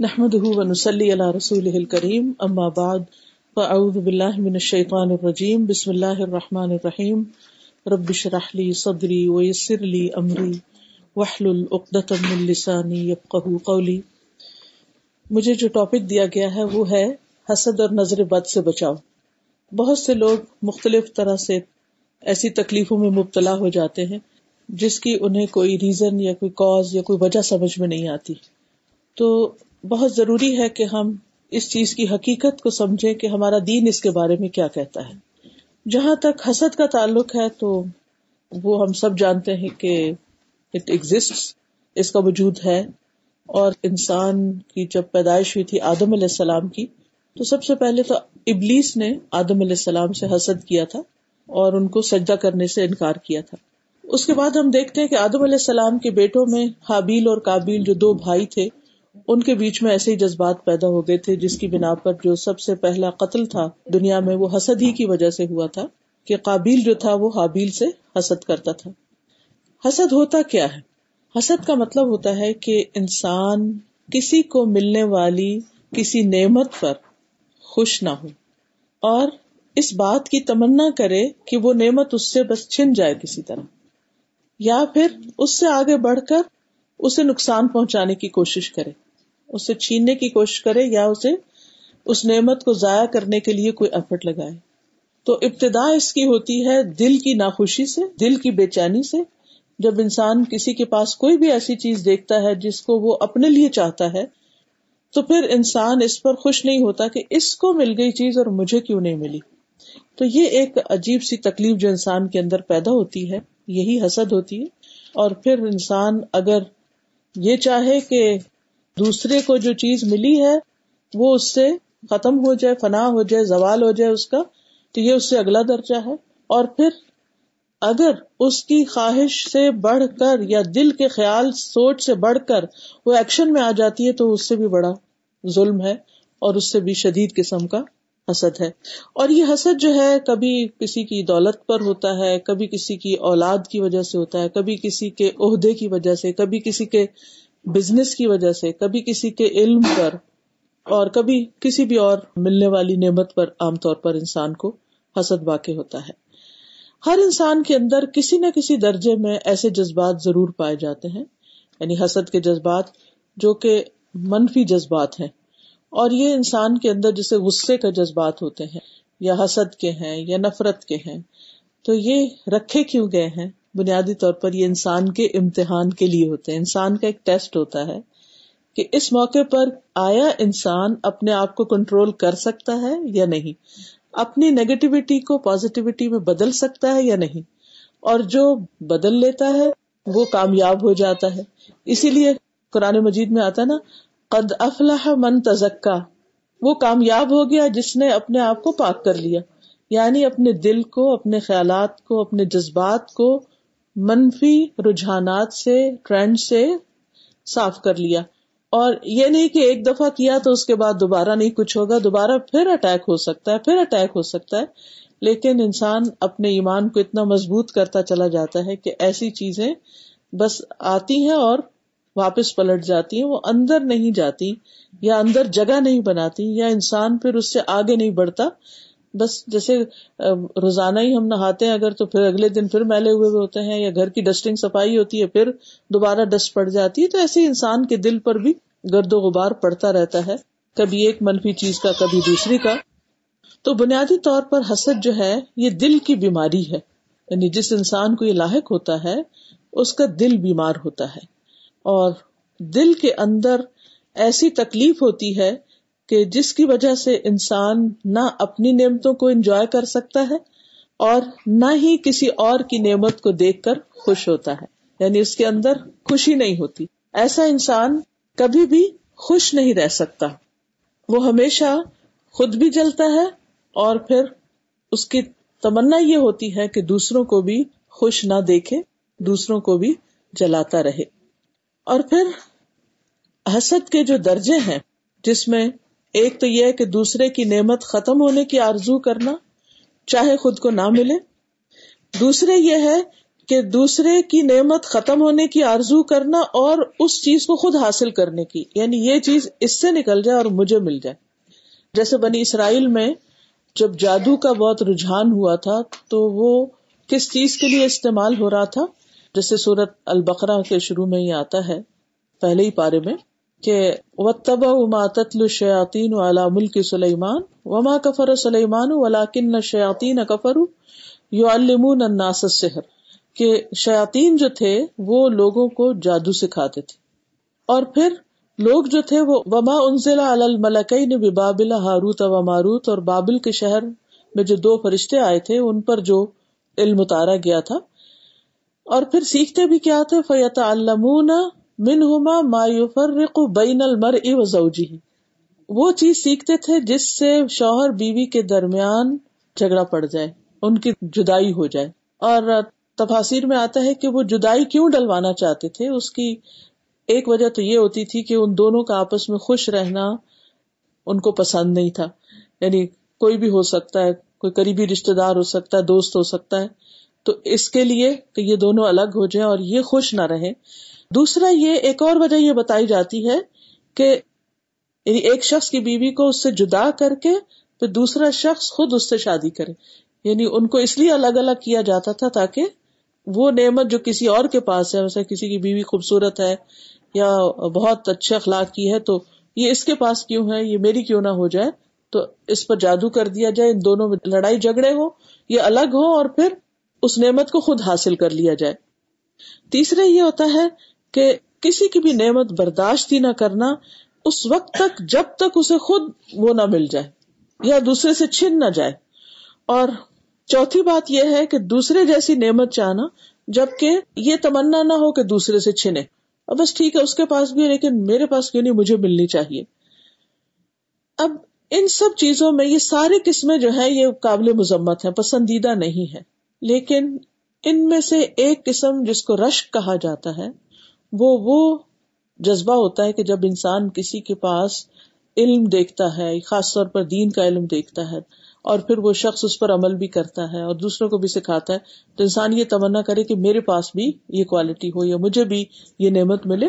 نحمد ونسلی علی رسول کریم اما بعد فاعوذ باللہ من الشیطان الرجیم بسم اللہ الرحمن الرحیم رب شرح لی صدری ویسر لی امری وحلل اقدۃ من لسانی یفقهوا قولی مجھے جو ٹاپک دیا گیا ہے وہ ہے حسد اور نظر بد سے بچاؤ. بہت سے لوگ مختلف طرح سے ایسی تکلیفوں میں مبتلا ہو جاتے ہیں، جس کی انہیں کوئی ریزن یا کوئی کاز یا کوئی وجہ سمجھ میں نہیں آتی۔ تو بہت ضروری ہے کہ ہم اس چیز کی حقیقت کو سمجھیں کہ ہمارا دین اس کے بارے میں کیا کہتا ہے۔ جہاں تک حسد کا تعلق ہے تو وہ ہم سب جانتے ہیں کہ اٹ ایگزٹ اس کا وجود ہے۔ اور انسان کی جب پیدائش ہوئی تھی آدم علیہ السلام کی، تو سب سے پہلے تو ابلیس نے آدم علیہ السلام سے حسد کیا تھا اور ان کو سجدہ کرنے سے انکار کیا تھا۔ اس کے بعد ہم دیکھتے ہیں کہ آدم علیہ السلام کے بیٹوں میں حابیل اور کابیل جو دو بھائی تھے ان کے بیچ میں ایسے ہی جذبات پیدا ہو گئے تھے جس کی بنا پر جو سب سے پہلا قتل تھا دنیا میں وہ حسد ہی کی وجہ سے ہوا تھا کہ قابیل جو تھا وہ حابیل سے حسد کرتا تھا۔ حسد ہوتا کیا ہے؟ حسد کا مطلب ہوتا ہے کہ انسان کسی کو ملنے والی کسی نعمت پر خوش نہ ہو اور اس بات کی تمنا کرے کہ وہ نعمت اس سے بس چھن جائے کسی طرح یا پھر اس سے آگے بڑھ کر اسے نقصان پہنچانے کی کوشش کرے، اسے چھیننے کی کوشش کرے یا اسے اس نعمت کو ضائع کرنے کے لیے کوئی ایفرٹ لگائے۔ تو ابتدا اس کی ہوتی ہے دل کی ناخوشی سے، دل کی بے چینی سے۔ جب انسان کسی کے پاس کوئی بھی ایسی چیز دیکھتا ہے جس کو وہ اپنے لیے چاہتا ہے، تو پھر انسان اس پر خوش نہیں ہوتا کہ اس کو مل گئی چیز اور مجھے کیوں نہیں ملی۔ تو یہ ایک عجیب سی تکلیف جو انسان کے اندر پیدا ہوتی ہے، یہی حسد ہوتی ہے۔ اور پھر انسان اگر یہ چاہے کہ دوسرے کو جو چیز ملی ہے وہ اس سے ختم ہو جائے، فنا ہو جائے، زوال ہو جائے اس کا، تو یہ اس سے اگلا درجہ ہے۔ اور پھر اگر اس کی خواہش سے بڑھ کر یا دل کے خیال، سوچ سے بڑھ کر وہ ایکشن میں آ جاتی ہے تو اس سے بھی بڑا ظلم ہے اور اس سے بھی شدید قسم کا حسد ہے۔ اور یہ حسد جو ہے کبھی کسی کی دولت پر ہوتا ہے، کبھی کسی کی اولاد کی وجہ سے ہوتا ہے، کبھی کسی کے عہدے کی وجہ سے، کبھی کسی کے بزنس کی وجہ سے، کبھی کسی کے علم پر، اور کبھی کسی بھی اور ملنے والی نعمت پر عام طور پر انسان کو حسد واقع ہوتا ہے۔ ہر انسان کے اندر کسی نہ کسی درجے میں ایسے جذبات ضرور پائے جاتے ہیں یعنی حسد کے جذبات جو کہ منفی جذبات ہیں۔ اور یہ انسان کے اندر جیسے غصے کا جذبات ہوتے ہیں، یا حسد کے ہیں، یا نفرت کے ہیں، تو یہ رکھے کیوں گئے ہیں؟ بنیادی طور پر یہ انسان کے امتحان کے لیے ہوتے ہیں۔ انسان کا ایک ٹیسٹ ہوتا ہے کہ اس موقع پر آیا انسان اپنے آپ کو کنٹرول کر سکتا ہے یا نہیں؟ اپنی نیگیٹیوٹی کو پازیٹیوٹی میں بدل سکتا ہے یا نہیں؟ اور جو بدل لیتا ہے، وہ کامیاب ہو جاتا ہے۔ اسی لیے قرآن مجید میں آتا نا قد افلاح من تزکا وہ کامیاب ہو گیا جس نے اپنے آپ کو پاک کر لیا۔ یعنی اپنے دل کو، اپنے خیالات کو، اپنے جذبات کو منفی رجحانات سے، ٹرینڈ سے صاف کر لیا۔ اور یہ نہیں کہ ایک دفعہ کیا تو اس کے بعد دوبارہ نہیں کچھ ہوگا، دوبارہ پھر اٹیک ہو سکتا ہے، پھر اٹیک ہو سکتا ہے۔ لیکن انسان اپنے ایمان کو اتنا مضبوط کرتا چلا جاتا ہے کہ ایسی چیزیں بس آتی ہیں اور واپس پلٹ جاتی ہیں، وہ اندر نہیں جاتی، یا اندر جگہ نہیں بناتی، یا انسان پھر اس سے آگے نہیں بڑھتا۔ بس جیسے روزانہ ہی ہم نہاتے ہیں، اگر تو پھر اگلے دن پھر میلے ہوئے ہوتے ہیں، یا گھر کی ڈسٹنگ صفائی ہوتی ہے، پھر دوبارہ ڈسٹ پڑ جاتی ہے، تو ایسے انسان کے دل پر بھی گرد و غبار پڑتا رہتا ہے۔ کبھی ایک منفی چیز کا، کبھی دوسری کا۔ تو بنیادی طور پر حسد جو ہے، یہ دل کی بیماری ہے۔ یعنی جس انسان کو یہ لاحق ہوتا ہے، اس کا دل بیمار ہوتا ہے۔ اور دل کے اندر ایسی تکلیف ہوتی ہے کہ جس کی وجہ سے انسان نہ اپنی نعمتوں کو انجوائے کر سکتا ہے اور نہ ہی کسی اور کی نعمت کو دیکھ کر خوش ہوتا ہے۔ یعنی اس کے اندر خوشی نہیں ہوتی۔ ایسا انسان کبھی بھی خوش نہیں رہ سکتا۔ وہ ہمیشہ خود بھی جلتا ہے اور پھر اس کی تمنا یہ ہوتی ہے کہ دوسروں کو بھی خوش نہ دیکھے، دوسروں کو بھی جلاتا رہے۔ اور پھر حسد کے جو درجے ہیں، جس میں ایک تو یہ ہے کہ دوسرے کی نعمت ختم ہونے کی آرزو کرنا چاہے خود کو نہ ملے، دوسرے یہ ہے کہ دوسرے کی نعمت ختم ہونے کی آرزو کرنا اور اس چیز کو خود حاصل کرنے کی یعنی یہ چیز اس سے نکل جائے اور مجھے مل جائے۔ جیسے بنی اسرائیل میں جب جادو کا بہت رجحان ہوا تھا، تو وہ کس چیز کے لیے استعمال ہو رہا تھا؟ جیسے سورت البقرہ کے شروع میں ہی آتا ہے، پہلے ہی پارے میں، کہ و تب اما تتل شیاتین والا ملک سلیمان وما کفر سلیمان ولاکن شیاتین کفر یو المون الناس سحر کہ شیاتین جو تھے، وہ لوگوں کو جادو سکھاتے تھے۔ اور پھر لوگ جو تھے، وہ وما انزلہ الملکئی نے بابل ہاروت و ماروت اور بابل کے شہر میں جو دو فرشتے آئے تھے، ان پر جو علم اتارا گیا تھا اور پھر سیکھتے بھی کیا تھے؟ فیت المون من ہوما مایوفر بین المر وہ چیز سیکھتے تھے جس سے شوہر بیوی کے درمیان جھگڑا پڑ جائے، ان کی جدائی ہو جائے۔ اور تفاصیر میں آتا ہے کہ وہ جدائی کیوں ڈلوانا چاہتے تھے؟ اس کی ایک وجہ تو یہ ہوتی تھی کہ ان دونوں کا آپس میں خوش رہنا ان کو پسند نہیں تھا۔ یعنی کوئی بھی ہو سکتا ہے، کوئی قریبی رشتے دار ہو سکتا ہے، دوست ہو سکتا ہے۔ تو اس کے لیے کہ یہ دونوں الگ ہو جائیں اور یہ خوش نہ رہے دوسرا، یہ ایک اور وجہ یہ بتائی جاتی ہے کہ یعنی ایک شخص کی بیوی کو اس سے جدا کر کے پھر دوسرا شخص خود اس سے شادی کرے۔ یعنی ان کو اس لیے الگ الگ کیا جاتا تھا تاکہ وہ نعمت جو کسی اور کے پاس ہے ویسے کسی کی بیوی خوبصورت ہے یا بہت اچھے اخلاق کی ہے، تو یہ اس کے پاس کیوں ہے، یہ میری کیوں نہ ہو جائے؟ تو اس پر جادو کر دیا جائے، ان دونوں میں لڑائی جھگڑے ہو یہ الگ ہو اور پھر اس نعمت کو خود حاصل کر لیا جائے۔ تیسرے یہ ہوتا ہے کہ کسی کی بھی نعمت برداشت ہی نہ کرنا، اس وقت تک جب تک اسے خود وہ نہ مل جائے یا دوسرے سے چھن نہ جائے۔ اور چوتھی بات یہ ہے کہ دوسرے جیسی نعمت چاہنا، جبکہ یہ تمنا نہ ہو کہ دوسرے سے چھنے۔ اور بس ٹھیک ہے، اس کے پاس بھی لیکن میرے پاس کیوں نہیں؟ مجھے ملنی چاہیے۔ اب ان سب چیزوں میں یہ سارے قسمیں جو ہے یہ قابل مذمت ہیں، پسندیدہ نہیں ہے لیکن ان میں سے ایک قسم جس کو رشک کہا جاتا ہے، وہ وہ جذبہ ہوتا ہے کہ جب انسان کسی کے پاس علم دیکھتا ہے، خاص طور پر دین کا علم دیکھتا ہے اور پھر وہ شخص اس پر عمل بھی کرتا ہے اور دوسروں کو بھی سکھاتا ہے، تو انسان یہ تمنا کرے کہ میرے پاس بھی یہ کوالٹی ہو یا مجھے بھی یہ نعمت ملے۔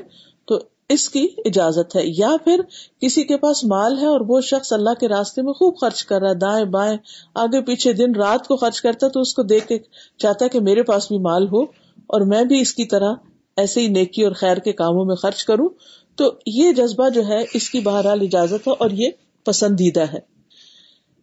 اس کی اجازت ہے یا پھر کسی کے پاس مال ہے اور وہ شخص اللہ کے راستے میں خوب خرچ کر رہا ہے، دائیں بائیں، آگے پیچھے دن رات کو خرچ کرتا ہے تو اس کو دیکھ کے چاہتا ہے کہ میرے پاس بھی مال ہو اور میں بھی اس کی طرح ایسے ہی نیکی اور خیر کے کاموں میں خرچ کروں۔ تو یہ جذبہ جو ہے، اس کی بہرحال اجازت ہے اور یہ پسندیدہ ہے۔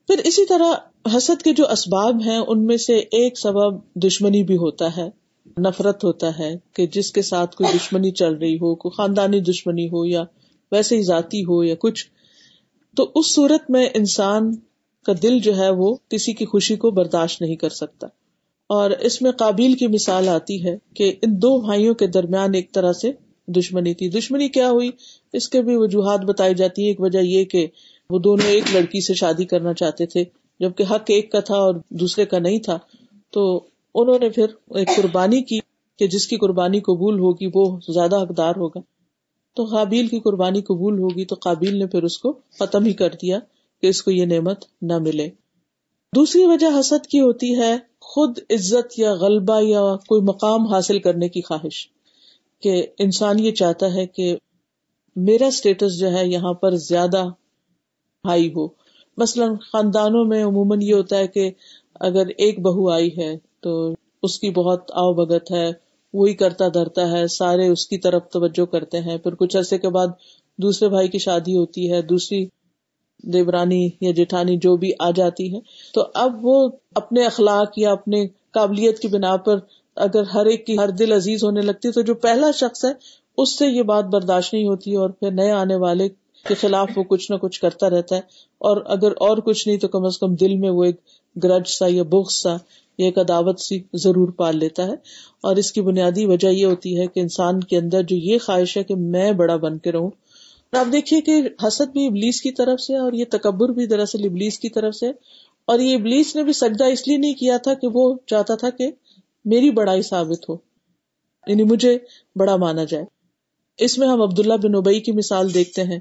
پھر اسی طرح حسد کے جو اسباب ہیں، ان میں سے ایک سبب دشمنی بھی ہوتا ہے۔ نفرت ہوتا ہے کہ جس کے ساتھ کوئی دشمنی چل رہی ہو، کوئی خاندانی دشمنی ہو یا ویسے ہی ذاتی ہو یا کچھ، تو اس صورت میں انسان کا دل جو ہے وہ کسی کی خوشی کو برداشت نہیں کر سکتا۔ اور اس میں قابل کی مثال آتی ہے کہ ان دو بھائیوں کے درمیان ایک طرح سے دشمنی تھی۔ دشمنی کیا ہوئی؟ اس کے بھی وجوہات بتائی جاتی ہے ایک وجہ یہ کہ وہ دونوں ایک لڑکی سے شادی کرنا چاہتے تھے، جبکہ حق ایک کا تھا اور دوسرے کا نہیں تھا۔ تو انہوں نے پھر ایک قربانی کی کہ جس کی قربانی قبول ہوگی وہ زیادہ حقدار ہوگا۔ تو قابل کی قربانی قبول ہوگی تو قابل نے پھر اس کو ختم ہی کر دیا کہ اس کو یہ نعمت نہ ملے۔ دوسری وجہ حسد کی ہوتی ہے خود عزت یا غلبہ یا کوئی مقام حاصل کرنے کی خواہش کہ انسان یہ چاہتا ہے کہ میرا اسٹیٹس جو ہے یہاں پر زیادہ ہائی ہو۔ مثلاً خاندانوں میں عموماً یہ ہوتا ہے کہ اگر ایک بہو آئی ہے تو اس کی بہت آؤ بگت ہے، وہی کرتا دھرتا ہے، سارے اس کی طرف توجہ کرتے ہیں۔ پھر کچھ عرصے کے بعد دوسرے بھائی کی شادی ہوتی ہے، دوسری دیورانی یا جیٹھانی جو بھی آ جاتی ہے۔ تو اب وہ اپنے اخلاق یا اپنے قابلیت کی بنا پر اگر ہر ایک کی ہر دل عزیز ہونے لگتی، تو جو پہلا شخص ہے، اس سے یہ بات برداشت نہیں ہوتی اور پھر نئے آنے والے کے خلاف وہ کچھ نہ کچھ کرتا رہتا ہے۔ اور اگر اور کچھ نہیں، تو کم از کم دل میں وہ ایک گرج سا یا بخ سا یا ایک عداوت سی ضرور پال لیتا ہے۔ اور اس کی بنیادی وجہ یہ ہوتی ہے کہ انسان کے اندر جو یہ خواہش ہے کہ میں بڑا بن کے رہوں۔ اور آپ دیکھیے کہ حسد بھی ابلیس کی طرف سے اور یہ تکبر بھی دراصل ابلیس کی طرف سے اور یہ ابلیس نے بھی سجدہ اس لیے نہیں کیا تھا کہ وہ چاہتا تھا کہ میری بڑائی ثابت ہو۔ یعنی مجھے بڑا مانا جائے۔ اس میں ہم عبداللہ بن ابئی کی مثال دیکھتے ہیں۔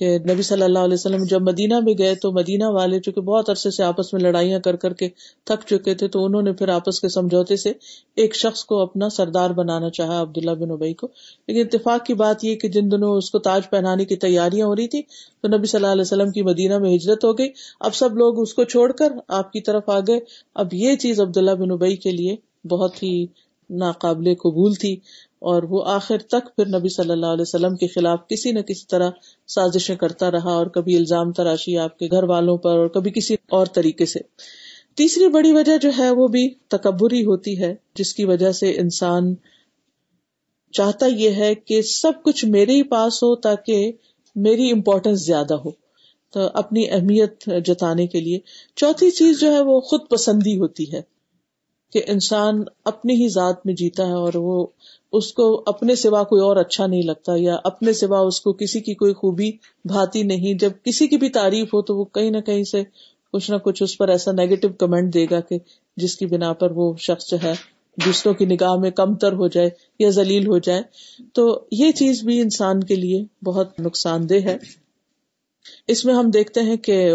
کہ نبی صلی اللہ علیہ وسلم جب مدینہ میں گئے تو مدینہ والے چونکہ بہت عرصے سے آپس میں لڑائیاں کر کر کے تھک چکے تھے تو انہوں نے پھر آپس کے سمجھوتے سے ایک شخص کو اپنا سردار بنانا چاہا، عبداللہ بن ابئی کو۔ لیکن اتفاق کی بات یہ کہ جن دنوں اس کو تاج پہنانے کی تیاریاں ہو رہی تھی تو نبی صلی اللہ علیہ وسلم کی مدینہ میں ہجرت ہو گئی۔ اب سب لوگ اس کو چھوڑ کر آپ کی طرف آ گئے۔ اب یہ چیز عبداللہ بن ابئی کے لیے بہت ہی ناقابل قبول تھی۔ اور وہ آخر تک پھر نبی صلی اللہ علیہ وسلم کے خلاف کسی نہ کسی طرح سازشیں کرتا رہا اور کبھی الزام تراشی آپ کے گھر والوں پر اور کبھی کسی اور طریقے سے۔ تیسری بڑی وجہ جو ہے وہ بھی تکبری ہوتی ہے، جس کی وجہ سے انسان چاہتا یہ ہے کہ سب کچھ میرے ہی پاس ہو تاکہ میری امپورٹینس زیادہ ہو۔ تو اپنی اہمیت جتانے کے لیے۔ چوتھی چیز جو ہے وہ خود پسندی ہوتی ہے۔ کہ انسان اپنی ہی ذات میں جیتا ہے اور وہ اس کو اپنے سوا کوئی اور اچھا نہیں لگتا یا اپنے سوا اس کو کسی کی کوئی خوبی بھاتی نہیں۔ جب کسی کی بھی تعریف ہو تو وہ کہیں نہ کہیں سے کچھ نہ کچھ اس پر ایسا نیگیٹو کمنٹ دے گا کہ جس کی بنا پر وہ شخص جو ہے دوسروں کی نگاہ میں کم تر ہو جائے یا ذلیل ہو جائے۔ تو یہ چیز بھی انسان کے لیے بہت نقصان دہ ہے۔ اس میں ہم دیکھتے ہیں کہ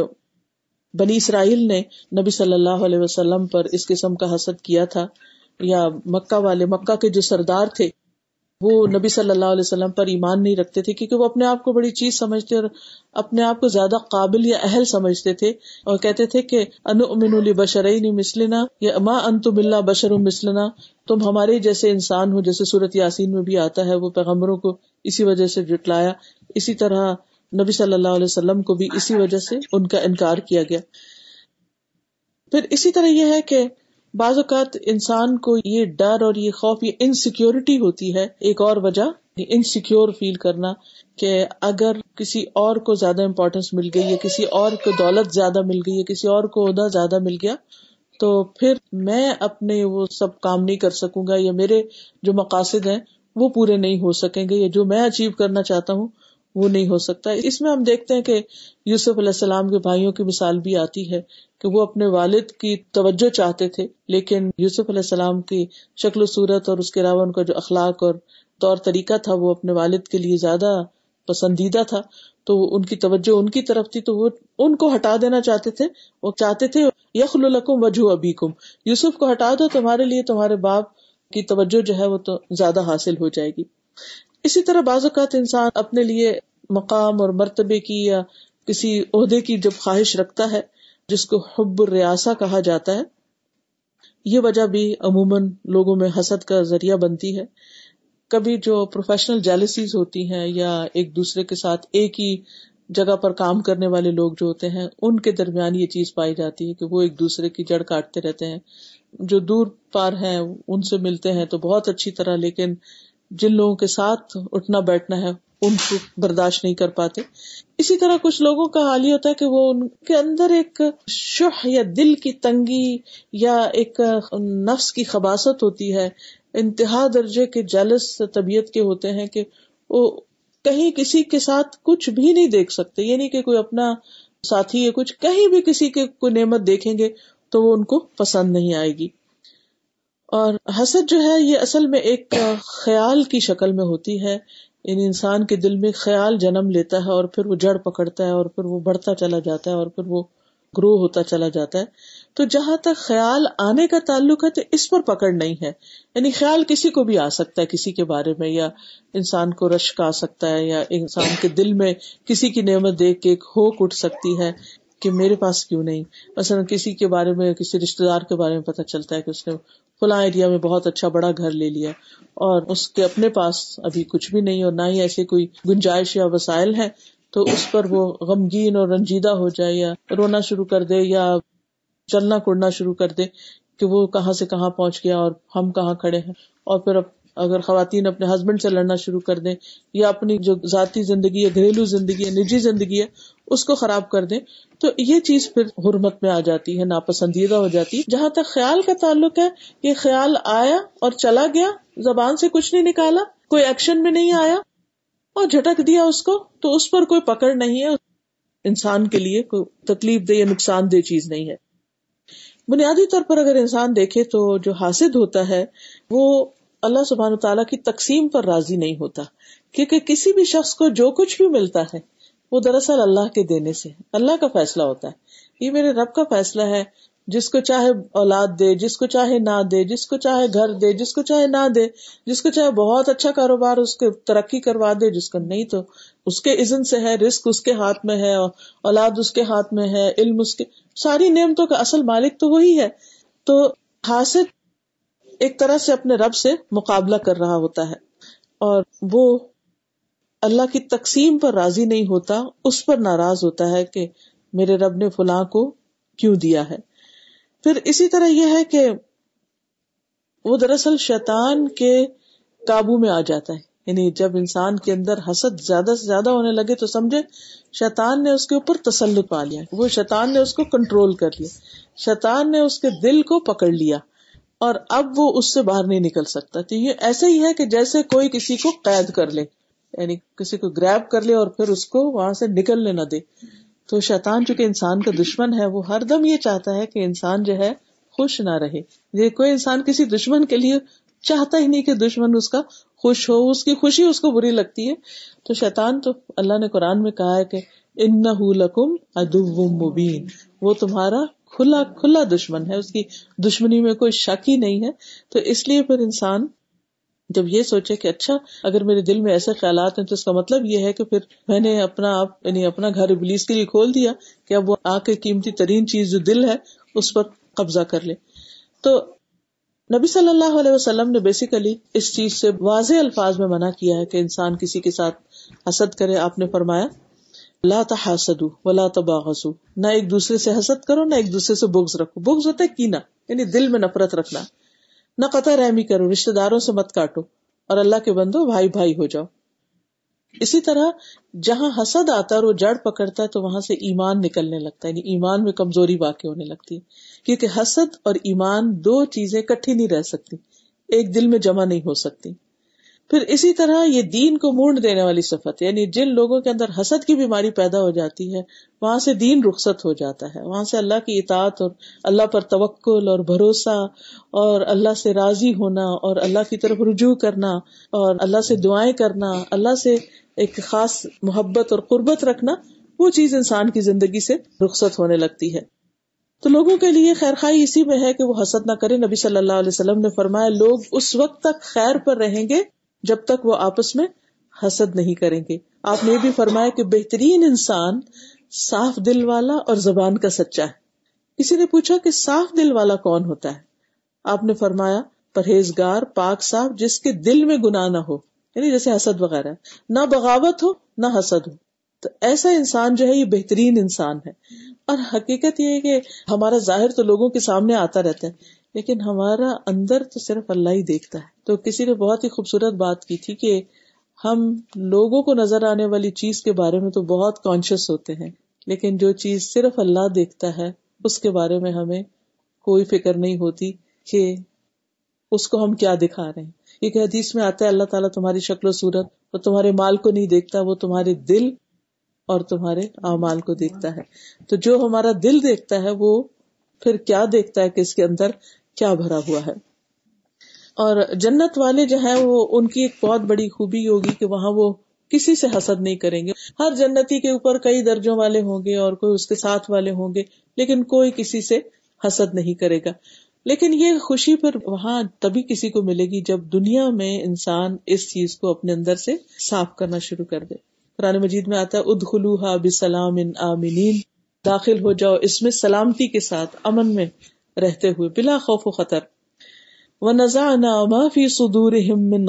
بنی اسرائیل نے نبی صلی اللہ علیہ وسلم پر اس قسم کا حسد کیا تھا، یا مکہ والے مکہ کے جو سردار تھے، وہ نبی صلی اللہ علیہ وسلم پر ایمان نہیں رکھتے تھے، کیونکہ وہ اپنے آپ کو بڑی چیز سمجھتے اور اپنے آپ کو زیادہ قابل یا اہل سمجھتے تھے اور کہتے تھے کہ ان بشرعین مسلنا یا ماں انتم اللہ بشر مسلنا تم ہمارے جیسے انسان ہو جیسے صورت یاسین میں بھی آتا ہے، وہ پیغمبروں کو اسی وجہ سے جٹلایا۔ اسی طرح نبی صلی اللہ علیہ وسلم کو بھی اسی وجہ سے ان کا انکار کیا گیا۔ پھر اسی طرح یہ ہے کہ بعض اوقات انسان کو یہ ڈر اور یہ خوف، یہ انسیکیورٹی ہوتی ہے۔ ایک اور وجہ انسیکیور فیل کرنا کہ اگر کسی اور کو زیادہ امپورٹینس مل گئی یا کسی اور کو دولت زیادہ مل گئی یا کسی اور کو عہدہ زیادہ مل گیا، تو پھر میں اپنے وہ سب کام نہیں کر سکوں گا یا میرے جو مقاصد ہیں وہ پورے نہیں ہو سکیں گے یا جو میں اچیو کرنا چاہتا ہوں وہ نہیں ہو سکتا۔ اس میں ہم دیکھتے ہیں کہ یوسف علیہ السلام کے بھائیوں کی مثال بھی آتی ہے کہ وہ اپنے والد کی توجہ چاہتے تھے، لیکن یوسف علیہ السلام کی شکل و صورت اور اس کے علاوہ ان کا جو اخلاق اور طور طریقہ تھا، وہ اپنے والد کے لیے زیادہ پسندیدہ تھا۔ تو ان کی توجہ ان کی طرف تھی، تو وہ ان کو ہٹا دینا چاہتے تھے۔ وہ چاہتے تھے، یخل القم وجہ ابھی کم یوسف کو ہٹا دو، تمہارے لیے تمہارے باپ کی توجہ جو ہے وہ تو زیادہ حاصل ہو جائے گی۔ اسی طرح بعض اوقات انسان اپنے لیے مقام اور مرتبے کی یا کسی عہدے کی جب خواہش رکھتا ہے، جس کو حب الریاسا کہا جاتا ہے، یہ وجہ بھی عموماً لوگوں میں حسد کا ذریعہ بنتی ہے۔ کبھی جو پروفیشنل جیلسیز ہوتی ہیں یا ایک دوسرے کے ساتھ ایک ہی جگہ پر کام کرنے والے لوگ جو ہوتے ہیں، ان کے درمیان یہ چیز پائی جاتی ہے کہ وہ ایک دوسرے کی جڑ کاٹتے رہتے ہیں۔ جو دور پار ہیں، ان سے ملتے ہیں تو بہت اچھی طرح، لیکن جن لوگوں کے ساتھ اٹھنا بیٹھنا ہے، ان کو برداشت نہیں کر پاتے۔ اسی طرح کچھ لوگوں کا حال ہی ہوتا ہے کہ وہ ان کے اندر ایک شہ یا دل کی تنگی یا ایک نفس کی خباست ہوتی ہے۔ انتہا درجے کے جلس طبیعت کے ہوتے ہیں کہ وہ کہیں کسی کے ساتھ کچھ بھی نہیں دیکھ سکتے۔ یعنی کہ کوئی اپنا ساتھی یا کچھ کہیں بھی کسی کے کوئی نعمت دیکھیں گے تو وہ ان کو پسند نہیں آئے گی۔ اور حسد جو ہے یہ اصل میں ایک خیال کی شکل میں ہوتی ہے۔ یعنی انسان کے دل میں خیال جنم لیتا ہے اور پھر وہ جڑ پکڑتا ہے اور پھر وہ بڑھتا چلا جاتا ہے اور پھر وہ گرو ہوتا چلا جاتا ہے۔ تو جہاں تک خیال آنے کا تعلق ہے تو اس پر پکڑ نہیں ہے۔ یعنی خیال کسی کو بھی آ سکتا ہے کسی کے بارے میں، یا انسان کو رشک آ سکتا ہے، یا انسان کے دل میں کسی کی نعمت دیکھ کے ایک ہوک اٹھ سکتی ہے کہ میرے پاس کیوں نہیں۔ مثلاً کسی کے بارے میں، کسی رشتے دار کے بارے میں پتا چلتا ہے کہ اس نے فلاں ایریا میں بہت اچھا بڑا گھر لے لیا اور اس کے اپنے پاس ابھی کچھ بھی نہیں اور نہ ہی ایسے کوئی گنجائش یا وسائل ہے تو اس پر وہ غمگین اور رنجیدہ ہو جائے یا رونا شروع کر دے یا چلنا کڑنا شروع کر دے کہ وہ کہاں سے کہاں پہنچ گیا اور ہم کہاں کھڑے ہیں۔ اور پھر اب اگر خواتین اپنے ہسبینڈ سے لڑنا شروع کر دیں یا اپنی جو ذاتی زندگی ہے، گھریلو زندگی ہے، نجی زندگی ہے، اس کو خراب کر دیں، تو یہ چیز پھر حرمت میں آ جاتی ہے، ناپسندیدہ ہو جاتی ہے۔ جہاں تک خیال کا تعلق ہے، یہ خیال آیا اور چلا گیا، زبان سے کچھ نہیں نکالا، کوئی ایکشن میں نہیں آیا اور جھٹک دیا اس کو، تو اس پر کوئی پکڑ نہیں ہے۔ انسان کے لیے کوئی تکلیف دہ یا نقصان دہ چیز نہیں ہے۔ بنیادی طور پر اگر انسان دیکھے تو جو حاصل ہوتا ہے، وہ اللہ سبحان تعالیٰ کی تقسیم پر راضی نہیں ہوتا کیونکہ کسی بھی شخص کو جو کچھ بھی ملتا ہے وہ دراصل اللہ کے دینے سے اللہ کا فیصلہ ہوتا ہے۔ یہ میرے رب کا فیصلہ ہے۔ جس کو چاہے اولاد دے، جس کو چاہے نہ دے، جس کو چاہے گھر دے، جس کو چاہے نہ دے، جس کو چاہے بہت اچھا کاروبار اس کو ترقی کروا دے، جس کو نہیں تو اس کے عزن سے ہے رسک اس کے ہاتھ میں ہے، اولاد اس کے ہاتھ میں ہے، علم اس کے۔ ساری نعمتوں کا اصل مالک تو وہی ہے۔ تو حاصل ایک طرح سے اپنے رب سے مقابلہ کر رہا ہوتا ہے اور وہ اللہ کی تقسیم پر راضی نہیں ہوتا، اس پر ناراض ہوتا ہے کہ میرے رب نے فلاں کو کیوں دیا ہے۔ پھر اسی طرح یہ ہے کہ وہ دراصل شیطان کے قابو میں آ جاتا ہے۔ یعنی جب انسان کے اندر حسد زیادہ سے زیادہ ہونے لگے تو سمجھے شیطان نے اس کے اوپر تسلط پا لیا، وہ شیطان نے اس کو کنٹرول کر لیا، شیطان نے اس کے دل کو پکڑ لیا۔ اور اب وہ اس سے باہر نہیں نکل سکتا۔ تو یہ ایسے ہی ہے کہ جیسے کوئی کسی کو قید کر لے یعنی کسی کو گریب کر لے اور پھر اس کو وہاں سے نکلنے نہ دے۔ تو شیطان چونکہ انسان کا دشمن ہے، وہ ہر دم یہ چاہتا ہے کہ انسان جو ہے خوش نہ رہے۔ یہ کوئی انسان کسی دشمن کے لیے چاہتا ہی نہیں کہ دشمن اس کا خوش ہو، اس کی خوشی اس کو بری لگتی ہے۔ تو شیطان تو اللہ نے قرآن میں کہا ہے کہ ان لکم ادو مبین، وہ تمہارا کھلا کھلا دشمن ہے، اس کی دشمنی میں کوئی شک ہی نہیں ہے۔ تو اس لیے پھر انسان جب یہ سوچے کہ اچھا اگر میرے دل میں ایسے خیالات ہیں تو اس کا مطلب یہ ہے کہ پھر میں نے اپنا آپ یعنی اپنا گھر ابلیس کے لیے کھول دیا کہ اب وہ آ کے قیمتی ترین چیز جو دل ہے، اس پر قبضہ کر لے۔ تو نبی صلی اللہ علیہ وسلم نے بیسیکلی اس چیز سے واضح الفاظ میں منع کیا ہے کہ انسان کسی کے ساتھ حسد کرے، آپ نے فرمایا لا تحاسدو ولا تباغسو نہ ایک دوسرے سے حسد کرو، نہ ایک دوسرے سے بغض رکھو۔ بغض ہوتا ہے کینا یعنی دل میں نفرت رکھنا۔ نہ قطع رحمی کرو رشتے داروں سے مت کاٹو اور اللہ کے بندو بھائی بھائی ہو جاؤ۔ اسی طرح جہاں حسد آتا ہے اور وہ جڑ پکڑتا ہے تو وہاں سے ایمان نکلنے لگتا ہے یعنی ایمان میں کمزوری واقع ہونے لگتی ہے۔ کیونکہ حسد اور ایمان دو چیزیں کٹھی نہیں رہ سکتی، ایک دل میں جمع نہیں ہو سکتی۔ پھر اسی طرح یہ دین کو مونڈ دینے والی صفت یعنی جن لوگوں کے اندر حسد کی بیماری پیدا ہو جاتی ہے، وہاں سے دین رخصت ہو جاتا ہے۔ وہاں سے اللہ کی اطاعت اور اللہ پر توکل اور بھروسہ اور اللہ سے راضی ہونا اور اللہ کی طرف رجوع کرنا اور اللہ سے دعائیں کرنا، اللہ سے ایک خاص محبت اور قربت رکھنا، وہ چیز انسان کی زندگی سے رخصت ہونے لگتی ہے۔ تو لوگوں کے لیے خیر خائی اسی میں ہے کہ وہ حسد نہ کرے نبی صلی اللہ علیہ وسلم نے فرمایا، لوگ اس وقت تک خیر پر رہیں گے جب تک وہ آپس میں حسد نہیں کریں گے۔ آپ نے بھی فرمایا کہ بہترین انسان صاف دل والا اور زبان کا سچا ہے۔ کسی نے پوچھا کہ صاف دل والا کون ہوتا ہے؟ آپ نے فرمایا، پرہیزگار، پاک صاف، جس کے دل میں گنا نہ ہو۔ یعنی جیسے حسد وغیرہ۔ نہ بغاوت ہو، نہ حسد ہو۔ تو ایسا انسان جو ہے، یہ بہترین انسان ہے۔ اور حقیقت یہ ہے کہ ہمارا ظاہر تو لوگوں کے سامنے آتا رہتا ہے۔ لیکن ہمارا اندر تو صرف اللہ ہی دیکھتا ہے۔ تو کسی نے بہت ہی خوبصورت بات کی تھی کہ ہم لوگوں کو نظر آنے والی چیز کے بارے میں تو بہت کانشیس ہوتے ہیں، لیکن جو چیز صرف اللہ دیکھتا ہے، اس کے بارے میں ہمیں کوئی فکر نہیں ہوتی کہ اس کو ہم کیا دکھا رہے ہیں۔ کیونکہ حدیث میں آتا ہے، اللہ تعالیٰ تمہاری شکل و صورت وہ تمہارے مال کو نہیں دیکھتا، وہ تمہارے دل اور تمہارے اعمال کو دیکھتا ہے۔ تو جو ہمارا دل دیکھتا ہے، وہ پھر کیا دیکھتا ہے کہ اس کے اندر کیا بھرا ہوا ہے۔ اور جنت والے جو ہیں وہ ان کی ایک بہت بڑی خوبی ہوگی کہ وہاں وہ کسی سے حسد نہیں کریں گے۔ ہر جنتی کے اوپر کئی درجوں والے ہوں گے اور کوئی اس کے ساتھ والے ہوں گے، لیکن کوئی کسی سے حسد نہیں کرے گا۔ لیکن یہ خوشی پھر وہاں تبھی کسی کو ملے گی جب دنیا میں انسان اس چیز کو اپنے اندر سے صاف کرنا شروع کر دے۔ قرآن مجید میں آتا ہے، ادخلوها بسلام آمنین۔ داخل ہو جاؤ اس میں سلامتی کے ساتھ، امن میں۔ رہتے ہوئے، بلا خوف و خطر. و نزانا ما فی صدورهم من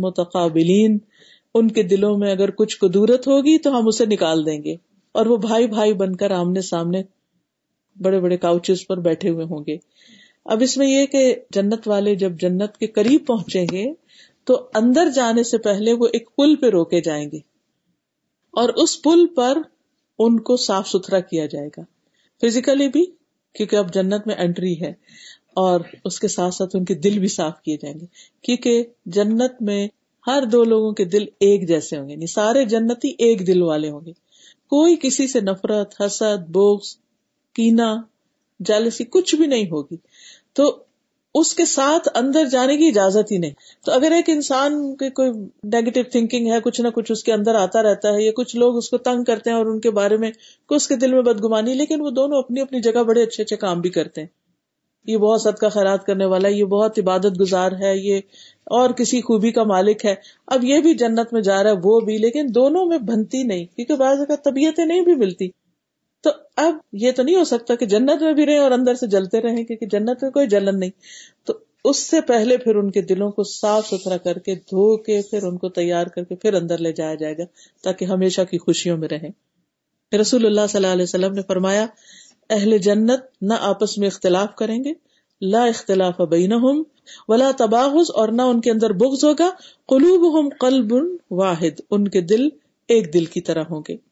متقابلین ان کے دلوں میں اگر کچھ قدورت ہوگی تو ہم اسے نکال دیں گے، اور وہ بھائی بھائی بن کر آمنے سامنے بڑے بڑے کاؤچز پر بیٹھے ہوئے ہوں گے. اب اس میں یہ کہ جنت والے جب جنت کے قریب پہنچیں گے تو اندر جانے سے پہلے وہ ایک پل پہ روکے جائیں گے، اور اس پل پر ان کو صاف ستھرا کیا جائے گا. فزیکلی بھی، کیونکہ اب جنت میں انٹری ہے اور اس کے ساتھ ساتھ ان کے دل بھی صاف کیے جائیں گے۔ کیونکہ جنت میں ہر دو لوگوں کے دل ایک جیسے ہوں گے نہیں سارے جنتی ایک دل والے ہوں گے۔ کوئی کسی سے نفرت، حسد بوکس کینا جالسی کچھ بھی نہیں ہوگی۔ تو اس کے ساتھ اندر جانے کی اجازت ہی نہیں۔ تو اگر ایک انسان کی کوئی نیگیٹو تھنکنگ ہے، کچھ نہ کچھ اس کے اندر آتا رہتا ہے، یا کچھ لوگ اس کو تنگ کرتے ہیں اور ان کے بارے میں اس کے دل میں بدگمانی، لیکن وہ دونوں اپنی اپنی جگہ بڑے اچھے اچھے کام بھی کرتے ہیں۔ یہ بہت صدقہ خیرات کرنے والا ہے یہ بہت عبادت گزار ہے، یہ اور کسی خوبی کا مالک ہے۔ اب یہ بھی جنت میں جا رہا ہے، وہ بھی، لیکن دونوں میں بنتی نہیں، کیونکہ بعض اگر طبیعتیں نہیں بھی ملتی۔ تو اب یہ تو نہیں ہو سکتا کہ جنت میں بھی رہے اور اندر سے جلتے رہیں، کیونکہ جنت میں کوئی جلن نہیں۔ تو اس سے پہلے پھر ان کے دلوں کو صاف ستھرا کر کے، دھو کے پھر ان کو تیار کر کے پھر اندر لے جایا جائے گا، تاکہ ہمیشہ کی خوشیوں میں رہیں۔ رسول اللہ صلی اللہ علیہ وسلم نے فرمایا، اہل جنت نہ آپس میں اختلاف کریں گے، لا اختلاف بینہم ولا تباغز اور نہ ان کے اندر بغض ہوگا۔ قلوبہم قلب واحد، ان کے دل ایک دل کی طرح ہوں گے۔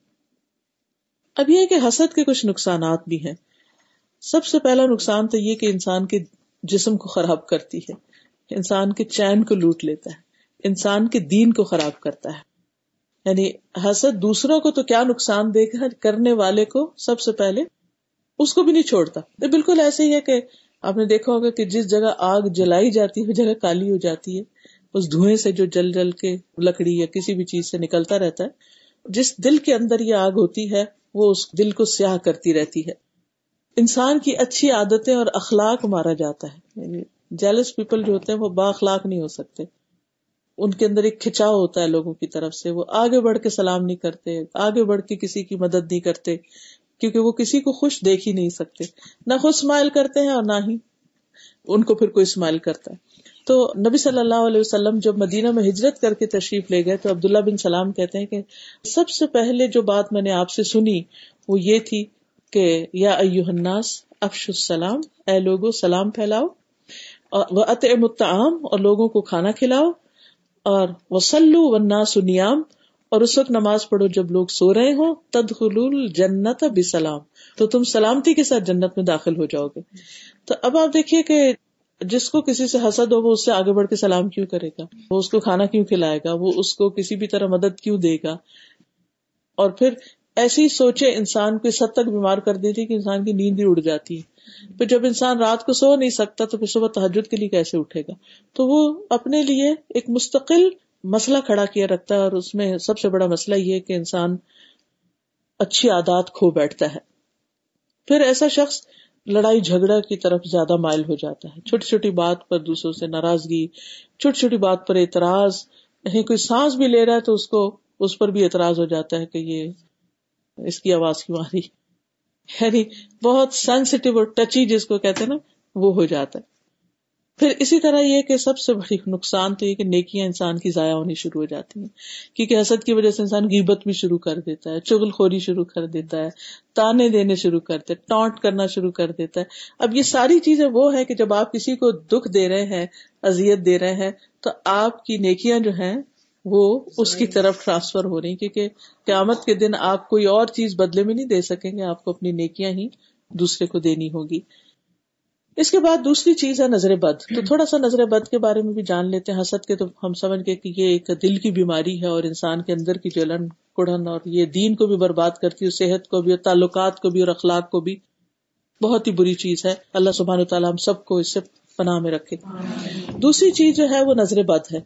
اب یہ کہ حسد کے کچھ نقصانات بھی ہیں۔ سب سے پہلا نقصان تو یہ کہ انسان کے جسم کو خراب کرتی ہے۔ انسان کے چین کو لوٹ لیتا ہے۔ انسان کے دین کو خراب کرتا ہے۔ یعنی حسد دوسروں کو تو کیا نقصان دے گا؟ کرنے والے کو سب سے پہلے اس کو بھی نہیں چھوڑتا۔ یہ بالکل ایسے ہی ہے کہ آپ نے دیکھا ہوگا کہ جس جگہ آگ جلائی جاتی ہے جگہ کالی ہو جاتی ہے۔ اس دھوئیں سے جو جل جل کے لکڑی یا کسی بھی چیز سے نکلتا رہتا ہے، جس دل کے اندر یہ آگ ہوتی ہے وہ اس دل کو سیاہ کرتی رہتی ہے۔ انسان کی اچھی عادتیں اور اخلاق مارا جاتا ہے۔ یعنی جیلس پیپل جو ہوتے ہیں وہ با اخلاق نہیں ہو سکتے۔ ان کے اندر ایک کھچاؤ ہوتا ہے لوگوں کی طرف سے۔ وہ آگے بڑھ کے سلام نہیں کرتے، آگے بڑھ کے کسی کی مدد نہیں کرتے، کیونکہ وہ کسی کو خوش دیکھ ہی نہیں سکتے۔ نہ خود اسمائل کرتے ہیں اور نہ ہی ان کو پھر کوئی اسمائل کرتا ہے۔ تو نبی صلی اللہ علیہ وسلم جب مدینہ میں ہجرت کر کے تشریف لے گئے تو عبداللہ بن سلام کہتے ہیں کہ سب سے پہلے جو بات میں نے آپ سے سنی وہ یہ تھی کہ یا الناس افش السلام، اے لوگو سلام پھیلاؤ وہ الطعام، اور لوگوں کو کھانا کھلاؤ، اور وسلو و سنیام اور اس وقت نماز پڑھو جب لوگ سو رہے ہوں تدخل الجنت بسلام۔ تو تم سلامتی کے ساتھ جنت میں داخل ہو جاؤ گے۔ تو اب آپ دیکھیے کہ جس کو کسی سے حسد ہو، وہ اس سے آگے بڑھ کے سلام کیوں کرے گا؟ وہ اس کو کھانا کیوں کھلائے گا؟ وہ اس کو کسی بھی طرح مدد کیوں دے گا؟ اور پھر ایسی سوچے انسان کو اس حد تک بیمار کر دیتی کہ انسان کی نیند ہی اڑ جاتی۔ ہے پھر جب انسان رات کو سو نہیں سکتا تو پھر صبح تحجد کے لیے کیسے اٹھے گا؟ تو وہ اپنے لیے ایک مستقل مسئلہ کھڑا کیا رکھتا ہے اور اس میں سب سے بڑا مسئلہ یہ کہ انسان اچھی عادات کھو بیٹھتا ہے۔ پھر ایسا شخص لڑائی جھگڑا کی طرف زیادہ مائل ہو جاتا ہے۔ چھوٹی چھوٹی بات پر دوسروں سے ناراضگی، چھوٹی چھوٹی بات پر اعتراض، کہیں کوئی سانس بھی لے رہا ہے تو اس کو، اس پر بھی اعتراض ہو جاتا ہے کہ یہ اس کی آواز کیوں آ رہی یعنی بہت سینسیٹیو اور ٹچی جس کو کہتے ہیں نا، وہ ہو جاتا ہے۔ پھر اسی طرح یہ کہ سب سے بڑی نقصان تو یہ کہ نیکیاں انسان کی ضائع ہونی شروع ہو جاتی ہیں۔ کیونکہ حسد کی وجہ سے انسان غیبت بھی شروع کر دیتا ہے، چغل خوری شروع کر دیتا ہے، تانے دینے شروع کرتے ٹانٹ کرنا شروع کر دیتا ہے۔ اب یہ ساری چیزیں وہ ہے کہ جب آپ کسی کو دکھ دے رہے ہیں، اذیت دے رہے ہیں، تو آپ کی نیکیاں جو ہیں وہ اس کی طرف ٹرانسفر ہو رہی کیونکہ قیامت کے دن آپ کوئی اور چیز بدلے میں نہیں دے سکیں گے، آپ کو اپنی نیکیاں ہی دوسرے کو دینی ہوگی۔ اس کے بعد دوسری چیز ہے نظر بد. تو تھوڑا سا نظر بد کے بارے میں بھی جان لیتے ہیں، حسد کے تو ہم سمجھ گئے کہ یہ ایک دل کی بیماری ہے اور انسان کے اندر کی جلن کڑن اور یہ دین کو بھی برباد کرتی ہے صحت کو بھی، اور تعلقات کو بھی، اور اخلاق کو بھی. بہت ہی بری چیز ہے. اللہ سبحان تعالیٰ ہم سب کو اس سے پناہ میں رکھے. دوسری چیز جو ہے وہ نظر بد ہے.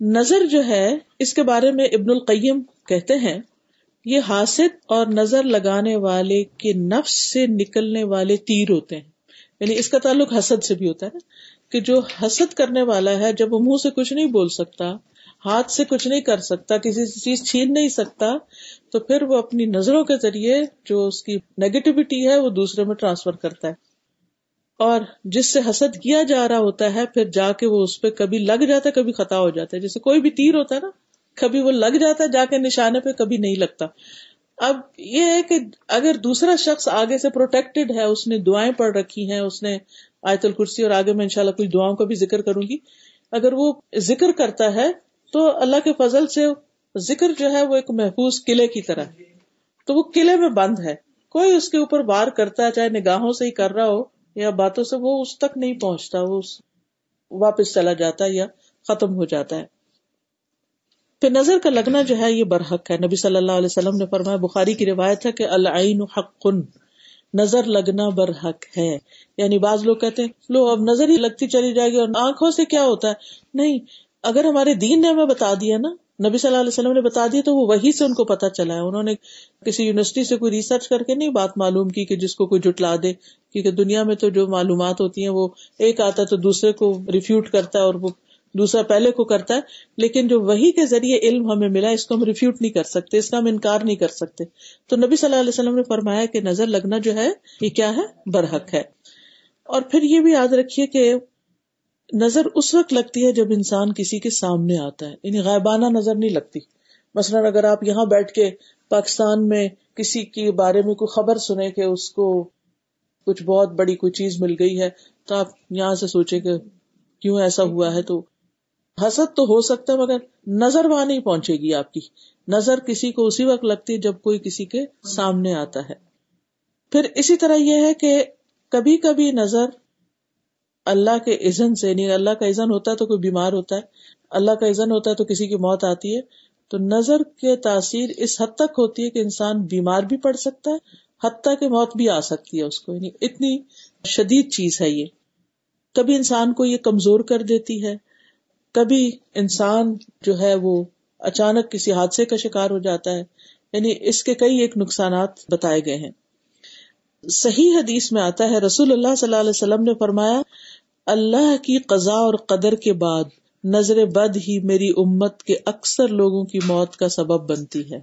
نظر جو ہے، اس کے بارے میں ابن القیم کہتے ہیں، یہ حاصل اور نظر لگانے والے کے نفس سے نکلنے والے تیر ہوتے ہیں. یعنی اس کا تعلق حسد سے بھی ہوتا ہے نا، کہ جو حسد کرنے والا ہے، جب وہ منہ سے کچھ نہیں بول سکتا، ہاتھ سے کچھ نہیں کر سکتا، کسی چیز چھین نہیں سکتا، تو پھر وہ اپنی نظروں کے ذریعے جو اس کی نیگیٹیوٹی ہے، وہ دوسرے میں ٹرانسفر کرتا ہے۔ اور جس سے حسد کیا جا رہا ہوتا ہے، پھر جا کے وہ اس پہ کبھی لگ جاتا ہے، کبھی خطا ہو جاتا ہے۔ جیسے کوئی بھی تیر ہوتا ہے نا، کبھی وہ لگ جاتا ہے، جا کے نشانے پہ کبھی نہیں لگتا۔ اب یہ ہے کہ اگر دوسرا شخص آگے سے پروٹیکٹڈ ہے، اس نے دعائیں پڑھ رکھی ہیں، اس نے آیت الکرسی اور آگے میں انشاءاللہ کچھ دعاؤں کا بھی ذکر کروں گی۔ اگر وہ ذکر کرتا ہے تو اللہ کے فضل سے ذکر جو ہے وہ ایک محفوظ قلعے کی طرح تو وہ قلعے میں بند ہے۔ کوئی اس کے اوپر وار کرتا ہے، چاہے نگاہوں سے ہی کر رہا ہو یا باتوں سے، وہ اس تک نہیں پہنچتا، وہ واپس چلا جاتا ہے یا ختم ہو جاتا ہے۔ پھر نظر کا لگنا جو ہے یہ برحق ہے۔ نبی صلی اللہ علیہ وسلم نے فرمایا، بخاری کی روایت ہے کہ العین حق، نظر لگنا برحق ہے۔ یعنی بعض لوگ کہتے ہیں، لو، اب نظر ہی لگتی چلی جائے گی اور آنکھوں سے کیا ہوتا ہے؟ نہیں، اگر ہمارے دین نے ہمیں بتا دیا نا، نبی صلی اللہ علیہ وسلم نے بتا دیا تو وہ وہی سے ان کو پتا چلا ہے۔ انہوں نے کسی یونیورسٹی سے کوئی ریسرچ کر کے نہیں بات معلوم کی کہ جس کو کوئی جٹلا دے، کیونکہ دنیا میں تو جو معلومات ہوتی ہیں وہ ایک آتا ہے تو دوسرے کو ریفیوٹ کرتا ہے اور وہ دوسرا پہلے کو کرتا ہے، لیکن جو وہی کے ذریعے علم ہمیں ملا، اس کو ہم ریفیوٹ نہیں کر سکتے، اس کا ہم انکار نہیں کر سکتے۔ تو نبی صلی اللہ علیہ وسلم نے فرمایا کہ نظر لگنا جو ہے، یہ کیا ہے؟ برحق ہے۔ اور پھر یہ بھی یاد رکھیے کہ نظر اس وقت لگتی ہے جب انسان کسی کے سامنے آتا ہے۔ یعنی غائبانہ نظر نہیں لگتی۔ مثلاً اگر آپ یہاں بیٹھ کے پاکستان میں کسی کے بارے میں کوئی خبر سنے کہ اس کو کچھ بہت بڑی کوئی چیز مل گئی ہے، تو آپ یہاں سے سوچے کہ کیوں ایسا ہوا ہے؟ تو حسد تو ہو سکتا ہے، مگر نظر وہاں نہیں پہنچے گی آپ کی۔ نظر کسی کو اسی وقت لگتی ہے جب کوئی کسی کے سامنے آتا ہے۔ پھر اسی طرح یہ ہے کہ کبھی کبھی نظر اللہ کے عزن سے نہیں اللہ کا عزن ہوتا ہے تو کوئی بیمار ہوتا ہے، اللہ کا عزن ہوتا ہے تو کسی کی موت آتی ہے۔ تو نظر کے تاثیر اس حد تک ہوتی ہے کہ انسان بیمار بھی پڑ سکتا ہے حتیٰ کہ موت بھی آ سکتی ہے اس کو۔ یعنی اتنی شدید چیز ہے یہ۔ کبھی انسان کو یہ کمزور کر دیتی ہے۔ کبھی انسان جو ہے وہ اچانک کسی حادثے کا شکار ہو جاتا ہے یعنی اس کے کئی ایک نقصانات بتائے گئے ہیں۔ صحیح حدیث میں آتا ہے، رسول اللہ صلی اللہ علیہ وسلم نے فرمایا، اللہ کی قضاء اور قدر کے بعد نظر بد ہی میری امت کے اکثر لوگوں کی موت کا سبب بنتی ہے۔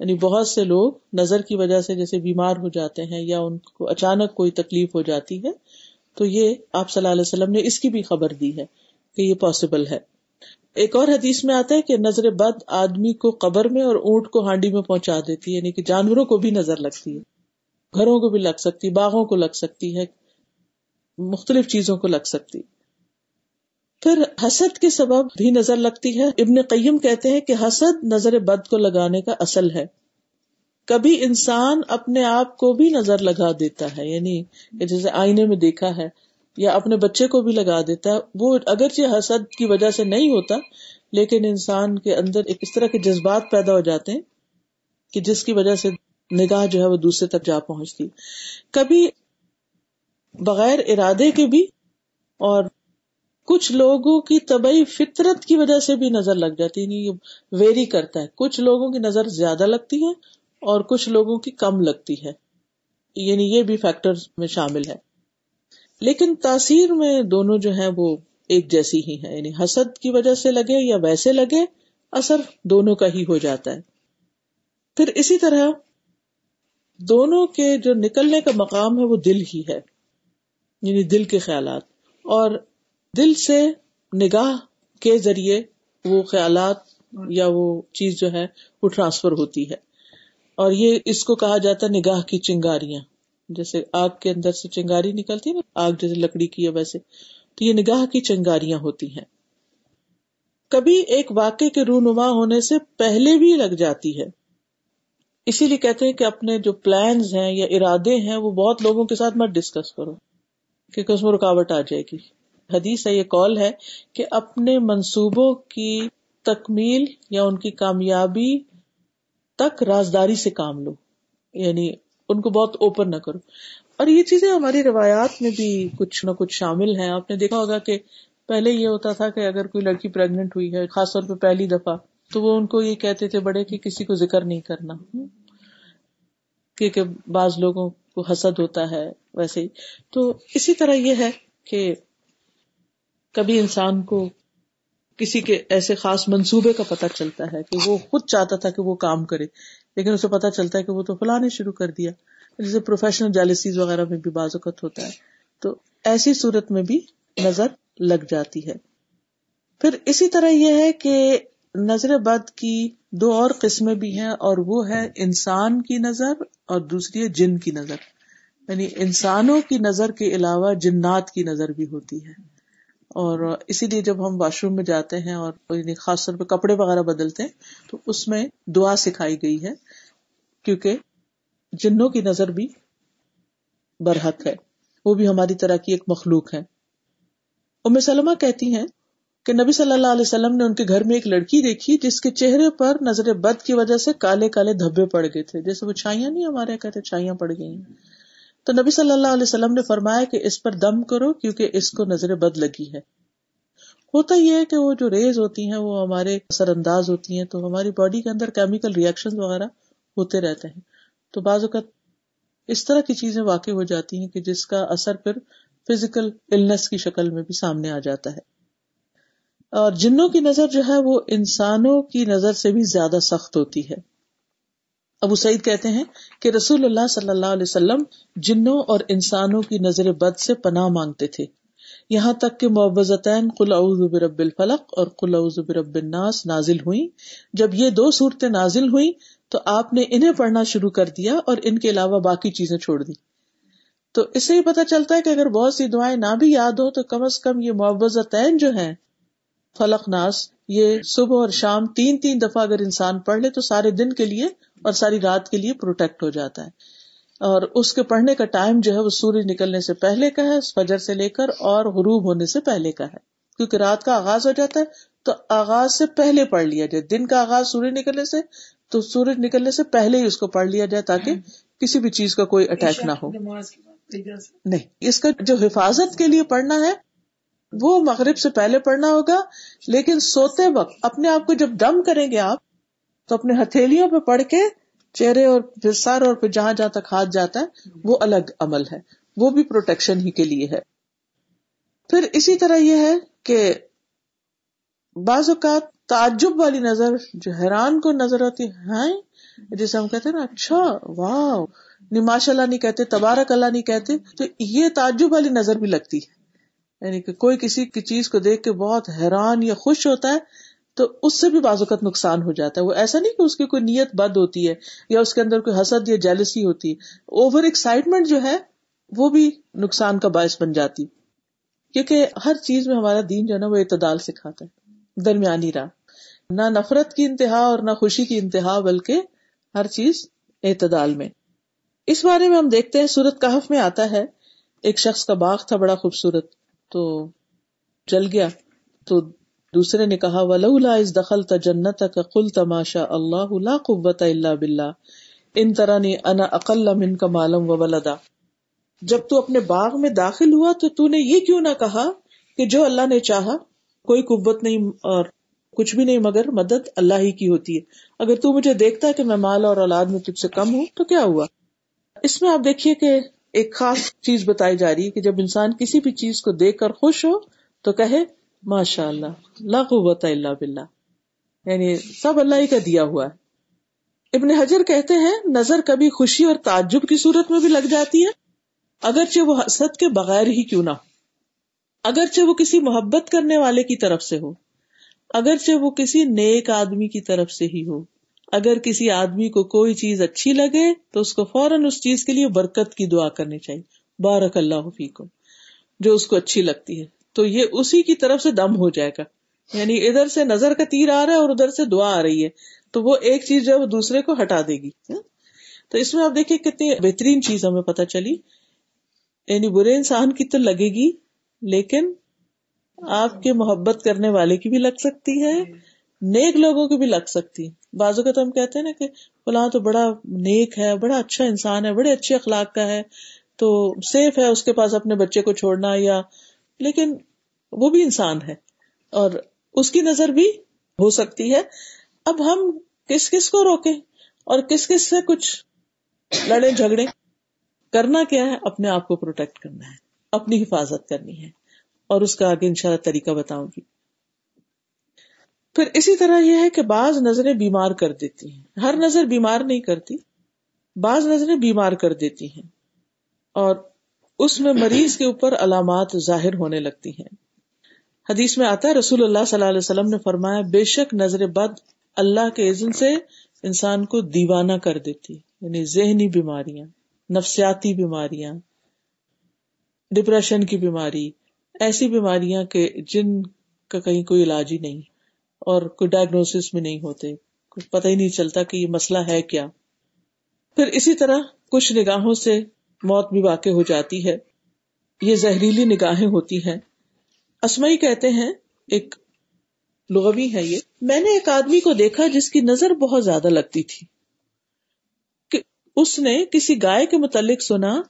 یعنی بہت سے لوگ نظر کی وجہ سے جیسے بیمار ہو جاتے ہیں یا ان کو اچانک کوئی تکلیف ہو جاتی ہے، تو یہ آپ صلی اللہ علیہ وسلم نے اس کی بھی خبر دی ہے۔ کہ یہ پاسبل ہے۔ ایک اور حدیث میں آتا ہے کہ نظر بد آدمی کو قبر میں اور اونٹ کو ہانڈی میں پہنچا دیتی ہے یعنی کہ جانوروں کو بھی نظر لگتی ہے، گھروں کو بھی لگ سکتی، باغوں کو لگ سکتی ہے، مختلف چیزوں کو لگ سکتی۔ پھر حسد کے سبب بھی نظر لگتی ہے۔ ابن قیم کہتے ہیں کہ حسد نظر بد کو لگانے کا اصل ہے۔ کبھی انسان اپنے آپ کو بھی نظر لگا دیتا ہے یعنی جیسے آئینے میں دیکھا ہے یا اپنے بچے کو بھی لگا دیتا ہے، وہ اگرچہ حسد کی وجہ سے نہیں ہوتا، لیکن انسان کے اندر ایک اس طرح کے جذبات پیدا ہو جاتے ہیں کہ جس کی وجہ سے نگاہ جو ہے وہ دوسرے تک جا پہنچتی۔ کبھی بغیر ارادے کے بھی اور کچھ لوگوں کی طبی فطرت کی وجہ سے بھی نظر لگ جاتی ہے یعنی ویری کرتا ہے۔ کچھ لوگوں کی نظر زیادہ لگتی ہے اور کچھ لوگوں کی کم لگتی ہے۔ یعنی یہ بھی فیکٹر میں شامل ہے۔ لیکن تاثیر میں دونوں جو ہیں وہ ایک جیسی ہی ہے یعنی حسد کی وجہ سے لگے یا ویسے لگے، اثر دونوں کا ہی ہو جاتا ہے۔ پھر اسی طرح دونوں کے جو نکلنے کا مقام ہے وہ دل ہی ہے یعنی دل کے خیالات۔ اور دل سے نگاہ کے ذریعے وہ خیالات یا وہ چیز جو ہے وہ ٹرانسفر ہوتی ہے۔ اور یہ اس کو کہا جاتا ہے نگاہ کی چنگاریاں۔ جیسے آگ کے اندر سے چنگاری نکلتی ہے نا، آگ جیسے لکڑی کی ہے ویسے۔ تو یہ نگاہ کی چنگاریاں ہوتی ہیں۔ کبھی ایک واقع کے رونما ہونے سے پہلے بھی لگ جاتی ہے۔ اسی لیے کہتے ہیں کہ اپنے جو پلانز ہیں یا ارادے ہیں، وہ بہت لوگوں کے ساتھ مت ڈسکس کرو، کیونکہ اس میں رکاوٹ آ جائے گی۔ حدیث ہے، یہ کال ہے کہ اپنے منصوبوں کی تکمیل یا ان کی کامیابی تک رازداری سے کام لو۔ یعنی ان کو بہت اوپن نہ کرو۔ اور یہ چیزیں ہماری روایات میں بھی کچھ نہ کچھ شامل ہیں۔ آپ نے دیکھا ہوگا کہ پہلے یہ ہوتا تھا کہ اگر کوئی لڑکی پریگنٹ ہوئی ہے، خاص طور پہ پہلی دفعہ، تو وہ ان کو یہ کہتے تھے بڑے کہ کسی کو ذکر نہیں کرنا۔ کیونکہ بعض لوگوں کو حسد ہوتا ہے، ویسے ہی۔ تو اسی طرح یہ ہے کہ کبھی انسان کو کسی کے ایسے خاص منصوبے کا پتہ چلتا ہے کہ وہ خود چاہتا تھا کہ وہ کام کرے۔ لیکن اسے پتا چلتا ہے کہ وہ تو فلاں نے شروع کر دیا۔ جیسے پروفیشنل جیلسیز وغیرہ میں بھی بعض اوقات ہوتا ہے۔ تو ایسی صورت میں بھی نظر لگ جاتی ہے۔ پھر اسی طرح یہ ہے کہ نظر بد کی دو اور قسمیں بھی ہیں اور وہ ہے انسان کی نظر اور دوسری ہے جن کی نظر۔ یعنی انسانوں کی نظر کے علاوہ جنات کی نظر بھی ہوتی ہے۔ اور اسی لیے جب ہم واش روم میں جاتے ہیں اور خاص طور پہ کپڑے وغیرہ بدلتے ہیں، تو اس میں دعا سکھائی گئی ہے، کیونکہ جنوں کی نظر بھی برحق ہے۔ وہ بھی ہماری طرح کی ایک مخلوق ہے ام سلمہ کہتی ہیں کہ نبی صلی اللہ علیہ وسلم نے ان کے گھر میں ایک لڑکی دیکھی، جس کے چہرے پر نظر بد کی وجہ سے کالے کالے دھبے پڑ گئے تھے۔ جیسے وہ چھائیاں نہیں ہمارے کہتے، چھائیاں پڑ گئی ہیں۔ تو نبی صلی اللہ علیہ وسلم نے فرمایا کہ اس پر دم کرو کیونکہ اس کو نظر بد لگی ہے۔ ہوتا یہ ہے کہ وہ جو ریز ہوتی ہیں، وہ ہمارے اثر انداز ہوتی ہیں، تو ہماری باڈی کے اندر کیمیکل ریئیکشن وغیرہ ہوتے رہتے ہیں۔ تو بعض اوقات اس طرح کی چیزیں واقع ہو جاتی ہیں کہ جس کا اثر پھر فزیکل النس کی شکل میں بھی سامنے آ جاتا ہے۔ اور جنوں کی نظر جو ہے، وہ انسانوں کی نظر سے بھی زیادہ سخت ہوتی ہے۔ ابو سعید کہتے ہیں کہ رسول اللہ صلی اللہ علیہ وسلم جنوں اور انسانوں کی نظر بد سے پناہ مانگتے تھے۔ یہاں تک کہ معوضتین قل اعوذ برب الفلق اور قل اعوذ برب الناس نازل ہوئی جب یہ دو صورتیں نازل ہوئی تو آپ نے انہیں پڑھنا شروع کر دیا اور ان کے علاوہ باقی چیزیں چھوڑ دی تو اس سے یہ پتا چلتا ہے کہ اگر بہت سی دعائیں نہ بھی یاد ہو تو کم از کم یہ معوضتین جو ہیں فلق ناس یہ صبح اور شام تین تین دفعہ اگر انسان پڑھ لے تو سارے دن کے لیے اور ساری رات کے لیے پروٹیکٹ ہو جاتا ہے۔ اور اس کے پڑھنے کا ٹائم جو ہے وہ سورج نکلنے سے پہلے کا ہے فجر سے لے کر اور غروب ہونے سے پہلے کا ہے۔ کیونکہ رات کا آغاز ہو جاتا ہے تو آغاز سے پہلے پڑھ لیا جائے۔ دن کا آغاز سورج نکلنے سے تو سورج نکلنے سے پہلے ہی اس کو پڑھ لیا جائے تاکہ کسی بھی چیز کا کوئی اٹیک نہ ہو۔ نہیں اس کا جو حفاظت کے لیے پڑھنا ہے وہ مغرب سے پہلے پڑھنا ہوگا، لیکن سوتے وقت اپنے آپ کو جب دم کریں گے آپ، تو اپنے ہتھیلیوں پہ پڑھ کے چہرے اور پھر سر اور پھر جہاں جہاں تک ہاتھ جاتا ہے، وہ الگ عمل ہے۔ وہ بھی پروٹیکشن ہی کے لیے ہے۔ پھر اسی طرح یہ ہے کہ بعض اوقات تعجب والی نظر جو حیران کو نظر آتی ہے، جسے ہم کہتے ہیں نا اچھا واہ نماش اللہ نہیں کہتے، تبارک اللہ نہیں کہتے، تو یہ تعجب والی نظر بھی لگتی ہے۔ یعنی کہ کوئی کسی کی چیز کو دیکھ کے بہت حیران یا خوش ہوتا ہے، تو اس سے بھی بعض اوقات نقصان ہو جاتا ہے۔ وہ ایسا نہیں کہ اس کی کوئی نیت بد ہوتی ہے یا اس کے اندر کوئی حسد یا جیلسی ہوتی ہے۔ اوور ایکسائٹمنٹ جو ہے، وہ بھی نقصان کا باعث بن جاتی کیونکہ ہر چیز میں ہمارا دین جو ہے نا، وہ اعتدال سکھاتا ہے۔ درمیانی راہ۔ نہ نفرت کی انتہا اور نہ خوشی کی انتہا، بلکہ ہر چیز اعتدال میں۔ اس بارے میں ہم دیکھتے ہیں، سورت کہف میں آتا ہے۔ ایک شخص کا باغ تھا، بڑا خوبصورت۔ تو جل گیا۔ تو دوسرے نے کہا، ولولا اس دخل تا جنت کا کل تماشا اللہ لا قوت اللہ بلّہ ان طرح نے انا اقل من کا معلوم و ولدا۔ جب تو اپنے باغ میں داخل ہوا تو تو نے یہ کیوں نہ کہا کہ جو اللہ نے چاہا، کوئی قوت نہیں اور کچھ بھی نہیں، مگر مدد اللہ ہی کی ہوتی ہے۔ اگر تو مجھے دیکھتا ہے کہ میں مال اور اولاد میں تجھ سے کم ہوں تو کیا ہوا؟ اس میں آپ دیکھیے کہ ایک خاص چیز بتائی جا رہی ہے کہ جب انسان کسی بھی چیز کو دیکھ کر خوش ہو تو کہے ماشاء اللہ لا قوت اللہ بلّہ یعنی سب اللہ ہی کا دیا ہوا ہے۔ ابن حجر کہتے ہیں، نظر کبھی خوشی اور تعجب کی صورت میں بھی لگ جاتی ہے، اگرچہ وہ حسد کے بغیر ہی کیوں نہ ہو۔ اگرچہ وہ کسی محبت کرنے والے کی طرف سے ہو، اگرچہ وہ کسی نیک آدمی کی طرف سے ہی ہو۔ اگر کسی آدمی کو کوئی چیز اچھی لگے تو اس کو فوراً اس چیز کے لیے برکت کی دعا کرنی چاہیے۔ بارک اللہ فیکم، جو اس کو اچھی لگتی ہے۔ تو یہ اسی کی طرف سے دم ہو جائے گا۔ یعنی ادھر سے نظر کا تیر آ رہا ہے اور ادھر سے دعا آ رہی ہے۔ تو وہ ایک چیز جو ہے وہ دوسرے کو ہٹا دے گی۔ تو اس میں آپ دیکھیے کتنی بہترین چیز ہمیں پتہ چلی۔ یعنی برے انسان کی تو لگے گی، لیکن آپ کے محبت کرنے والے کی بھی لگ سکتی ہے، نیک لوگوں کی بھی لگ سکتی ہے۔ بازو کا تو ہم کہتے ہیں نا کہ فلاں تو بڑا نیک ہے، بڑا اچھا انسان ہے، بڑے اچھے اخلاق کا ہے، تو سیف ہے اس کے پاس اپنے بچے کو چھوڑنا یا، لیکن وہ بھی انسان ہے اور اس کی نظر بھی ہو سکتی ہے۔ اب ہم کس کس کو روکے اور کس کس سے کچھ لڑے جھگڑے کرنا کیا ہے؟ اپنے آپ کو پروٹیکٹ کرنا ہے، اپنی حفاظت کرنی ہے اور اس کا آگے ان شاء اللہ طریقہ بتاؤں گی۔ پھر اسی طرح یہ ہے کہ بعض نظریں بیمار کر دیتی ہیں۔ ہر نظر بیمار نہیں کرتی، بعض نظریں بیمار کر دیتی ہیں۔ اور اس میں مریض کے اوپر علامات ظاہر ہونے لگتی ہیں۔ حدیث میں آتا ہے، رسول اللہ صلی اللہ علیہ وسلم نے فرمایا، بے شک نظر بد اللہ کے عزن سے انسان کو دیوانہ کر دیتی یعنی ذہنی بیماریاں، نفسیاتی بیماریاں ڈپریشن کی بیماری، ایسی بیماریاں کہ جن کا کہیں کوئی علاج ہی نہیں۔ اور کوئی ڈائگنوس بھی نہیں ہوتے۔ کچھ پتہ ہی نہیں چلتا کہ یہ مسئلہ ہے کیا۔ پھر اسی طرح کچھ نگاہوں سے موت بھی واقع ہو جاتی ہے۔ یہ زہریلی نگاہیں ہوتی ہیں۔ اسمئی کہتے ہیں، ایک لغوی ہے یہ۔ میں نے ایک آدمی کو دیکھا جس کی نظر بہت زیادہ لگتی تھی۔ کہ اس نے کسی گائے کے متعلق سنا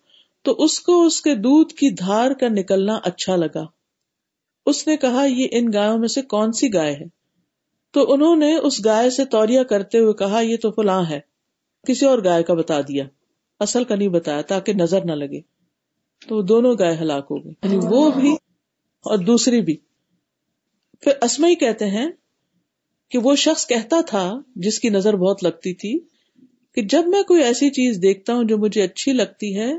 تو اس کو اس کے دودھ کی دھار کا نکلنا اچھا لگا۔ اس نے کہا، یہ ان گایوں میں سے کون سی گائے ہے؟ تو انہوں نے اس گائے سے توریا کرتے ہوئے کہا، یہ تو فلاں ہے۔ کسی اور گائے کا بتا دیا۔ اصل کا نہیں بتایا، تاکہ نظر نہ لگے۔ تو دونوں گائے ہلاک ہو گئی یعنی وہ بھی اور دوسری بھی۔ پھر اسما ہی کہتے ہیں کہ وہ شخص کہتا تھا، جس کی نظر بہت لگتی تھی، کہ جب میں کوئی ایسی چیز دیکھتا ہوں جو مجھے اچھی لگتی ہے،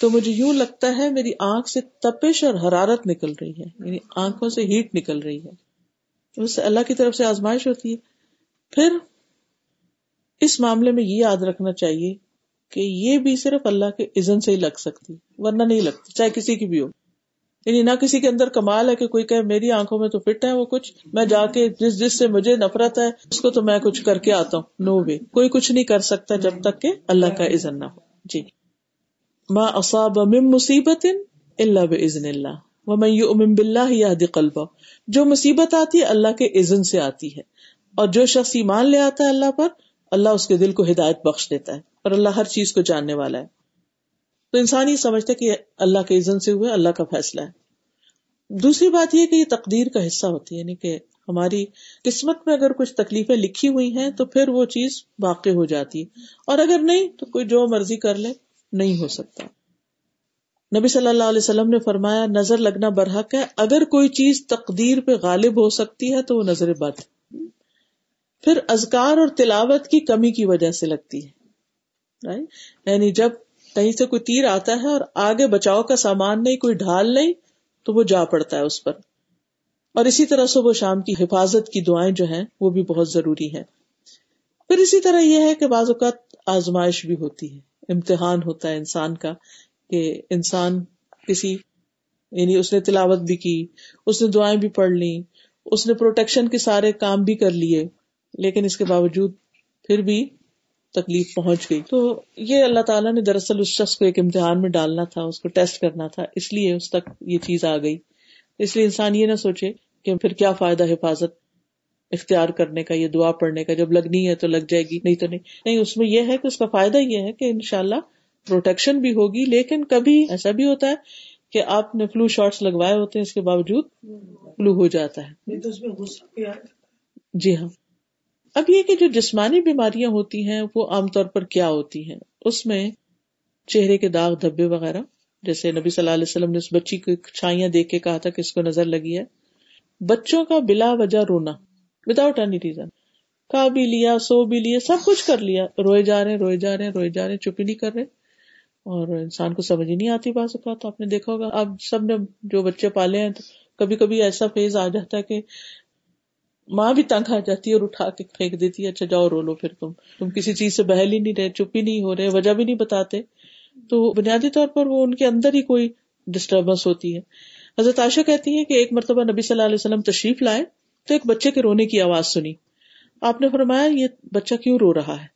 تو مجھے یوں لگتا ہے میری آنکھ سے تپش اور حرارت نکل رہی ہے۔ یعنی آنکھوں سے ہیٹ نکل رہی ہے۔ اس سے اللہ کی طرف سے آزمائش ہوتی ہے۔ پھر اس معاملے میں یہ یاد رکھنا چاہیے کہ یہ بھی صرف اللہ کے عزن سے ہی لگ سکتی، ورنہ نہیں لگتی، چاہے کسی کی بھی ہو۔ یعنی نہ کسی کے اندر کمال ہے کہ کوئی کہ میری آنکھوں میں تو فٹ ہے وہ کچھ، میں جا کے جس جس سے مجھے نفرت ہے، اس کو تو میں کچھ کر کے آتا ہوں۔ نو وے کوئی کچھ نہیں کر سکتا جب تک کہ اللہ کا عزن نہ ہو۔ جی۔ ماں اصاب من مصیبت اللہ بزن اللہ وہ میں امم بلّہ یاد قلبہ جو مصیبت آتی ہے، اللہ کے عزن سے آتی ہے۔ اور جو شخص ایمان لے آتا ہے اللہ پر، اللہ اس کے دل کو ہدایت بخش دیتا ہے۔ اور اللہ ہر چیز کو جاننے والا ہے۔ تو انسان یہ سمجھتا کہ اللہ کے عزن سے ہوئے، اللہ کا فیصلہ ہے۔ دوسری بات یہ کہ یہ تقدیر کا حصہ ہوتی ہے یعنی کہ ہماری قسمت میں اگر کچھ تکلیفیں لکھی ہوئی ہیں، تو پھر وہ چیز واقع ہو جاتی ہے۔ اور اگر نہیں، تو کوئی جو مرضی کر لے، نہیں ہو سکتا۔ نبی صلی اللہ علیہ وسلم نے فرمایا، نظر لگنا برحق ہے۔ اگر کوئی چیز تقدیر پہ غالب ہو سکتی ہے تو وہ نظر بد پھر ازکار اور تلاوت کی کمی کی وجہ سے لگتی ہے۔ یعنی جب کہیں سے کوئی تیر آتا ہے اور آگے بچاؤ کا سامان نہیں، کوئی ڈھال نہیں، تو وہ جا پڑتا ہے اس پر۔ اور اسی طرح صبح شام کی حفاظت کی دعائیں جو ہیں، وہ بھی بہت ضروری ہے پھر اسی طرح یہ ہے کہ بعض اوقات آزمائش بھی ہوتی ہے۔ امتحان ہوتا ہے انسان کا۔ کہ انسان کسی یعنی اس نے تلاوت بھی کی، اس نے دعائیں بھی پڑھ لی اس نے پروٹیکشن کے سارے کام بھی کر لیے، لیکن اس کے باوجود پھر بھی تکلیف پہنچ گئی۔ تو یہ اللہ تعالیٰ نے دراصل اس شخص کو ایک امتحان میں ڈالنا تھا، اس کو ٹیسٹ کرنا تھا، اس لیے اس تک یہ چیز آ گئی۔ اس لیے انسان یہ نہ سوچے کہ پھر کیا فائدہ حفاظت اختیار کرنے کا یہ دعا پڑھنے کا، جب لگنی ہے تو لگ جائے گی، نہیں تو نہیں۔ نہیں، اس میں یہ ہے کہ اس کا فائدہ یہ ہے کہ ان شاء اللہ پروٹیکشن بھی ہوگی لیکن کبھی ایسا بھی ہوتا ہے کہ آپ نے فلو شاٹس لگوائے ہوتے ہیں اس کے باوجود فلو ہو جاتا ہے۔ جی ہاں۔ اب یہ کہ جو جسمانی بیماریاں ہوتی ہیں وہ عام طور پر کیا ہوتی ہیں؟ اس میں چہرے کے داغ دھبے وغیرہ جیسے نبی صلی اللہ علیہ وسلم نے اس بچی کو چھائیاں دیکھ کے کہا تھا کہ اس کو نظر لگی ہے۔ بچوں کا بلا وجہ رونا وداؤٹ اینی ریزن کھا بھی لیا سو بھی لیا سب کچھ کر لیا۔ روئے جا رہے روئے جا رہے روئے جا رہے چپ نہیں کر رہے۔ اور انسان کو سمجھ ہی نہیں آتی بات کا تو آپ نے دیکھا ہوگا۔ اب سب نے جو بچے پالے ہیں، تو کبھی کبھی ایسا فیز آ جاتا ہے کہ ماں بھی تنگ آ جاتی ہے اور اٹھا کے پھینک دیتی ہے اچھا جاؤ رو لو پھر تم۔ تم کسی چیز سے بہل ہی نہیں رہے، چپ ہی نہیں ہو رہے، وجہ بھی نہیں بتاتے۔ تو بنیادی طور پر وہ ان کے اندر ہی کوئی ڈسٹربینس ہوتی ہے۔ حضرت عائشہ کہتی ہے کہ ایک مرتبہ نبی صلی اللہ علیہ وسلم تشریف لائے، تو ایک بچے کے رونے کی آواز سنی۔ آپ نے فرمایا، یہ بچہ کیوں رو رہا ہے؟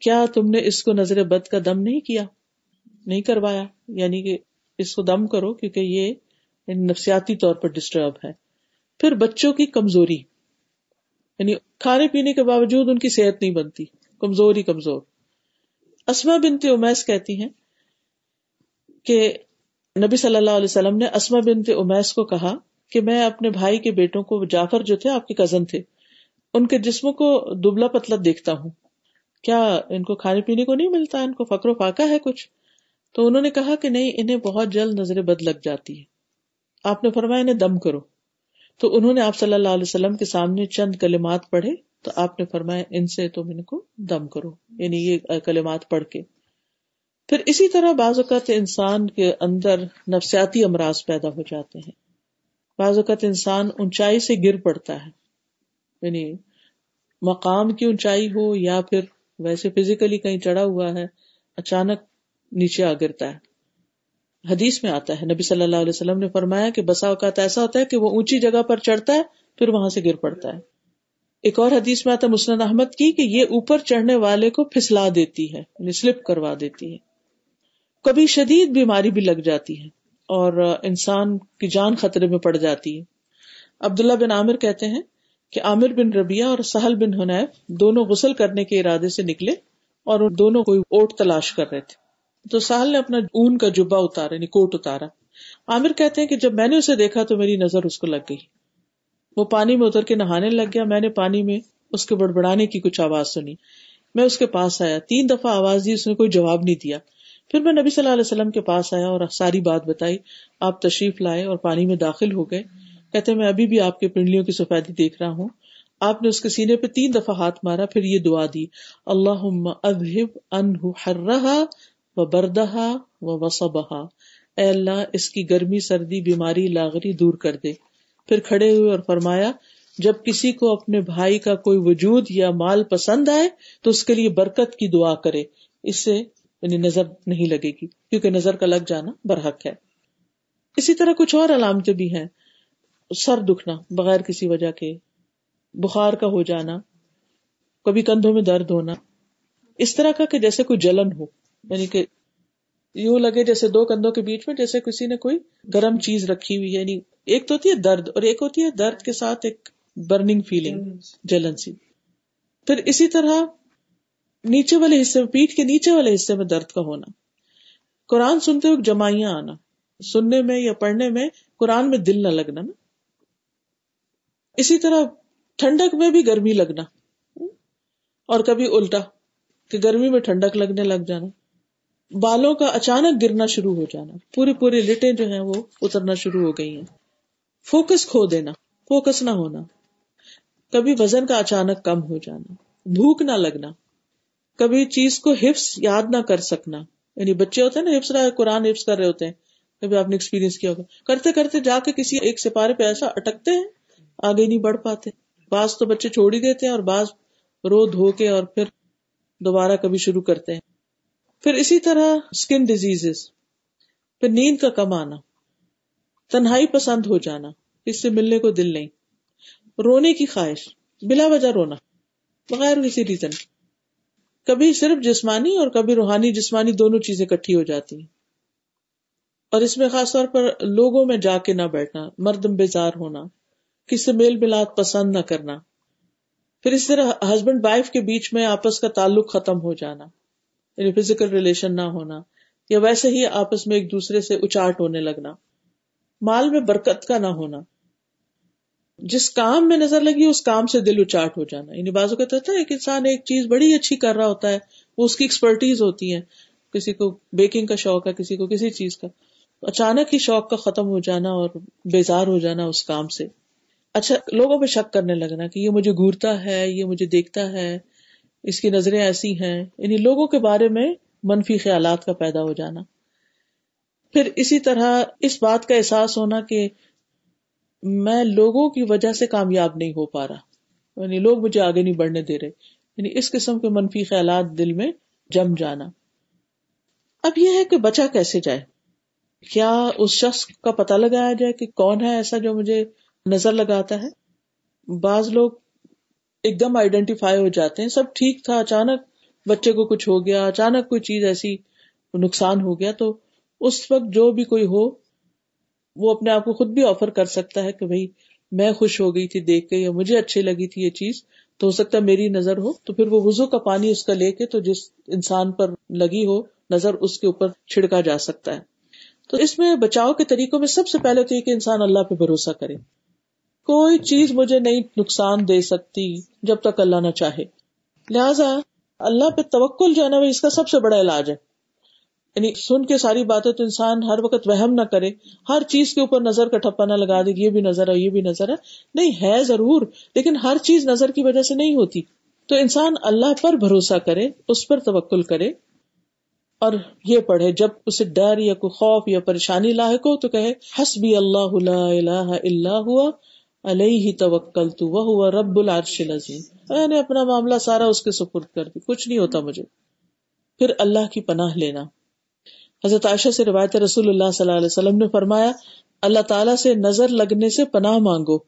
کیا تم نے اس کو نظر بد کا دم نہیں کیا؟ نہیں کروایا یعنی کہ اس کو دم کرو کیونکہ یہ نفسیاتی طور پر ڈسٹرب ہے۔ پھر بچوں کی کمزوری یعنی کھانے پینے کے باوجود ان کی صحت نہیں بنتی، کمزور ہی کمزور۔ اسما بنتے امیس کہتی ہیں کہ نبی صلی اللہ علیہ وسلم نے اسما بنتے امیس کو کہا کہ میں اپنے بھائی کے بیٹوں کو، جعفر جو تھے، آپ کے کزن تھے، ان کے جسموں کو دبلا پتلا دیکھتا ہوں۔ کیا ان کو کھانے پینے کو نہیں ملتا؟ ان کو فکر و فاقہ ہے کچھ؟ تو انہوں نے کہا کہ نہیں، انہیں بہت جلد نظر بد لگ جاتی ہے۔ آپ نے فرمایا انہیں دم کرو۔ تو انہوں نے آپ صلی اللہ علیہ وسلم کے سامنے چند کلمات پڑھے۔ تو آپ نے فرمایا ان سے تم ان کو دم کرو۔ یعنی یہ کلمات پڑھ کے۔ پھر اسی طرح بعض اوقات انسان کے اندر نفسیاتی امراض پیدا ہو جاتے ہیں۔ بعض اوقات انسان اونچائی سے گر پڑتا ہے۔ یعنی مقام کی اونچائی ہو یا پھر ویسے فزیکلی کہیں چڑھا ہوا ہے، اچانک نیچے آ گرتا ہے۔ حدیث میں آتا ہے، نبی صلی اللہ علیہ وسلم نے فرمایا کہ بسا اوقات ایسا ہوتا ہے کہ وہ اونچی جگہ پر چڑھتا ہے، پھر وہاں سے گر پڑتا ہے۔ ایک اور حدیث میں آتا ہے مسند احمد کی کہ یہ اوپر چڑھنے والے کو پھسلا دیتی ہے یعنی سلپ کروا دیتی ہے۔ کبھی شدید بیماری بھی لگ جاتی ہے اور انسان کی جان خطرے میں پڑ جاتی ہے۔ عبداللہ بن عامر کہتے ہیں کہ عامر بن ربیہ اور سہل بن حنیف دونوں غسل کرنے کے ارادے سے نکلے اور دونوں کوئی اوٹ تلاش کر رہے تھے۔ تو سال نے اپنا اون کا جبا اتارا یعنی کوٹ اتارا۔ عامر کہتے ہیں کہ جب میں نے اسے دیکھا تو میری نظر اس کو لگ گئی۔ وہ پانی میں اتر کے نہانے لگ گیا۔ میں نے پانی میں اس کے بڑبڑانے کی کچھ آواز سنی۔ میں اس کے پاس آیا۔ تین دفعہ آواز دی، اس نے کوئی جواب نہیں دیا۔ پھر میں نبی صلی اللہ علیہ وسلم کے پاس آیا اور ساری بات بتائی۔ آپ تشریف لائے اور پانی میں داخل ہو گئے۔ کہتے میں ابھی بھی آپ کے پنڈلیوں کی سفیدی دیکھ رہا ہوں۔ آپ نے اس کے سینے پہ تین دفعہ ہاتھ مارا، پھر یہ دعا دی اللہ اذهب انہ حرہا و بردہا و وصبہا اے اللہ، اس کی گرمی، سردی، بیماری، لاغری دور کر دے۔ پھر کھڑے ہوئے اور فرمایا، جب کسی کو اپنے بھائی کا کوئی وجود یا مال پسند آئے، تو اس کے لیے برکت کی دعا کرے۔ اس سے یعنی نظر نہیں لگے گی، کیونکہ نظر کا لگ جانا برحق ہے۔ اسی طرح کچھ اور علامتیں بھی ہیں۔ سر دکھنا، بغیر کسی وجہ کے۔ بخار کا ہو جانا، کبھی کندھوں میں درد ہونا۔ اس طرح کا کہ جیسے کوئی جلن ہو۔ یعنی کہ یوں لگے جیسے دو کندھوں کے بیچ میں جیسے کسی نے کوئی گرم چیز رکھی ہوئی ہے۔ یعنی ایک تو ہوتی ہے درد اور ایک ہوتی ہے درد کے ساتھ ایک برننگ فیلنگ جلن سی پھر اسی طرح نیچے والے حصے میں پیٹ کے نیچے والے حصے میں درد کا ہونا۔ قرآن سنتے ہوئے جمائیاں آنا۔ سننے میں یا پڑھنے میں قرآن میں دل نہ لگنا نا۔ اسی طرح ٹھنڈک میں بھی گرمی لگنا۔ اور کبھی الٹا کہ گرمی میں ٹھنڈک لگنے لگ جانا۔ بالوں کا اچانک گرنا شروع ہو جانا۔ پوری پوری لٹیں جو ہیں وہ اترنا شروع ہو گئی ہیں۔ فوکس کھو دینا، فوکس نہ ہونا۔ کبھی وزن کا اچانک کم ہو جانا۔ بھوک نہ لگنا۔ کبھی چیز کو حفظ، یاد نہ کر سکنا۔ یعنی بچے ہوتے ہیں نا، حفظ رہا قرآن حفظ کر رہے ہوتے ہیں۔ کبھی آپ نے ایکسپیرینس کیا ہوگا۔ کرتے کرتے جا کے کسی ایک سپارے پہ ایسا اٹکتے ہیں، آگے نہیں بڑھ پاتے۔ بعض تو بچے چھوڑ ہی دیتے ہیں اور بعض رو دھو کے اور پھر دوبارہ کبھی شروع کرتے ہیں۔ پھر اسی طرح اسکن ڈیزیز پھر نیند کا کم آنا، تنہائی پسند ہو جانا، اس سے ملنے کو دل نہیں، رونے کی خواہش، بلا وجہ رونا، بغیر کسی ریزن کبھی صرف جسمانی اور کبھی روحانی، جسمانی دونوں چیزیں کٹھی ہو جاتی ہیں۔ اور اس میں خاص طور پر لوگوں میں جا کے نہ بیٹھنا مردم بیزار ہونا، کسی سے میل ملاد پسند نہ کرنا، پھر اس طرح ہسبینڈ وائف کے بیچ میں آپس کا تعلق ختم ہو جانا۔ یعنی فزیکل ریلیشن نہ ہونا، یا ویسے ہی آپس میں ایک دوسرے سے اچاٹ ہونے لگنا۔ مال میں برکت کا نہ ہونا۔ جس کام میں نظر لگی، اس کام سے دل اچاٹ ہو جانا۔ یعنی بازو کہتا ہے ایک انسان ایک چیز بڑی اچھی کر رہا ہوتا ہے، وہ اس کی ایکسپرٹیز ہوتی ہے کسی کو بیکنگ کا شوق ہے، کسی کو کسی چیز کا۔ اچانک ہی شوق کا ختم ہو جانا اور بیزار ہو جانا اس کام سے۔ اچھا لوگوں پہ شک کرنے لگنا کہ یہ مجھے گورتا ہے، یہ مجھے دیکھتا ہے۔ اس کی نظریں ایسی ہیں۔ یعنی لوگوں کے بارے میں منفی خیالات کا پیدا ہو جانا۔ پھر اسی طرح اس بات کا احساس ہونا کہ میں لوگوں کی وجہ سے کامیاب نہیں ہو پا رہا۔ یعنی لوگ مجھے آگے نہیں بڑھنے دے رہے۔ یعنی اس قسم کے منفی خیالات دل میں جم جانا۔ اب یہ ہے کہ بچا کیسے جائے۔ کیا اس شخص کا پتہ لگایا جائے کہ کون ہے ایسا جو مجھے نظر لگاتا ہے؟ بعض لوگ ایک دم آئیڈینٹیفائی ہو جاتے ہیں۔ سب ٹھیک تھا۔ اچانک بچے کو کچھ ہو گیا۔ اچانک کوئی چیز ایسی نقصان ہو گیا۔ تو اس وقت جو بھی کوئی ہو، وہ اپنے آپ کو خود بھی آفر کر سکتا ہے کہ بھائی، میں خوش ہو گئی تھی دیکھ کے یا مجھے اچھی لگی تھی یہ چیز۔ تو ہو سکتا ہے میری نظر ہو۔ تو پھر وہ وزو کا پانی اس کا لے کے تو جس انسان پر لگی ہو، نظر اس کے اوپر چھڑکا جا سکتا ہے۔ تو اس میں بچاؤ کے طریقوں میں سب سے پہلے تو یہ کہ انسان اللہ پہ بھروسہ کرے۔ کوئی چیز مجھے نہیں نقصان دے سکتی جب تک اللہ نہ چاہے۔ لہذا اللہ پہ توکل جو ہے نا اس کا سب سے بڑا علاج ہے۔ یعنی سن کے ساری باتیں تو انسان ہر وقت وہم نہ کرے، ہر چیز کے اوپر نظر کا ٹھپا نہ لگا دے یہ بھی نظر ہے، یہ بھی نظر ہے۔ نہیں، ہے ضرور، لیکن ہر چیز نظر کی وجہ سے نہیں ہوتی۔ تو انسان اللہ پر بھروسہ کرے، اس پر توکل کرے۔ اور یہ پڑھے، جب اسے ڈر یا کوئی خوف یا پریشانی لاحق ہو تو کہے، حسبی اللہ اللہ اللہ ہوا۔ علیہ توکل تو وہ رب العرش العظیم۔ میں نے اپنا معاملہ سارا اس کے سپرد کر دی کچھ نہیں ہوتا مجھے۔ پھر اللہ کی پناہ لینا۔ حضرت عائشہ سے روایت رسول اللہ صلی اللہ علیہ وسلم نے فرمایا، اللہ تعالیٰ سے نظر لگنے سے پناہ مانگو۔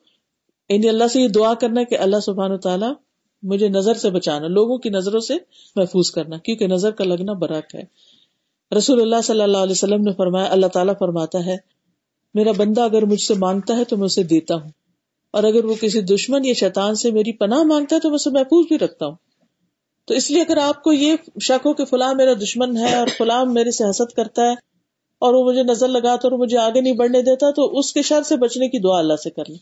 یعنی اللہ سے یہ دعا کرنا کہ اللہ سبحان و تعالیٰ مجھے نظر سے بچانا، لوگوں کی نظروں سے محفوظ کرنا، کیونکہ نظر کا لگنا برق ہے۔ رسول اللہ صلی اللہ علیہ وسلم نے فرمایا، اللہ تعالیٰ فرماتا ہے، میرا بندہ اگر مجھ سے مانگتا ہے تو میں اسے دیتا ہوں۔ اور اگر وہ کسی دشمن یا شیطان سے میری پناہ مانگتا ہے تو میں اسے محفوظ بھی رکھتا ہوں۔ تو اس لیے اگر آپ کو یہ شک ہو کہ فلاں میرا دشمن ہے اور فلاں میرے سے حسد کرتا ہے اور وہ مجھے نظر لگاتا اور مجھے آگے نہیں بڑھنے دیتا، تو اس کے شر سے بچنے کی دعا اللہ سے کر لیں۔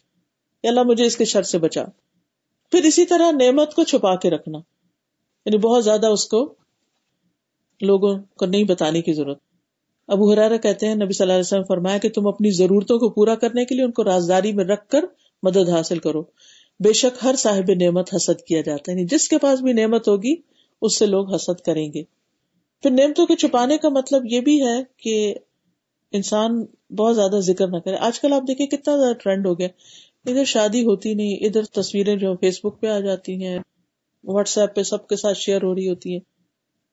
اللہ مجھے اس کے شر سے بچا۔ پھر اسی طرح نعمت کو چھپا کے رکھنا۔ یعنی بہت زیادہ اس کو لوگوں کو نہیں بتانے کی ضرورت۔ ابو حرارا کہتے ہیں، نبی صلی اللہ علیہ وسلم فرمایا کہ تم اپنی ضرورتوں کو پورا کرنے کے لیے ان کو رازداری میں رکھ کر مدد حاصل کرو۔ بے شک ہر صاحب نعمت حسد کیا جاتا ہے۔ یعنی جس کے پاس بھی نعمت ہوگی، اس سے لوگ حسد کریں گے۔ پھر نعمتوں کے چھپانے کا مطلب یہ بھی ہے کہ انسان بہت زیادہ ذکر نہ کرے۔ آج کل آپ دیکھیں کتنا زیادہ ٹرینڈ ہو گیا۔ ادھر شادی ہوتی نہیں، ادھر تصویریں جو فیس بک پہ آ جاتی ہیں، واٹس ایپ پہ سب کے ساتھ شیئر ہو رہی ہوتی ہیں۔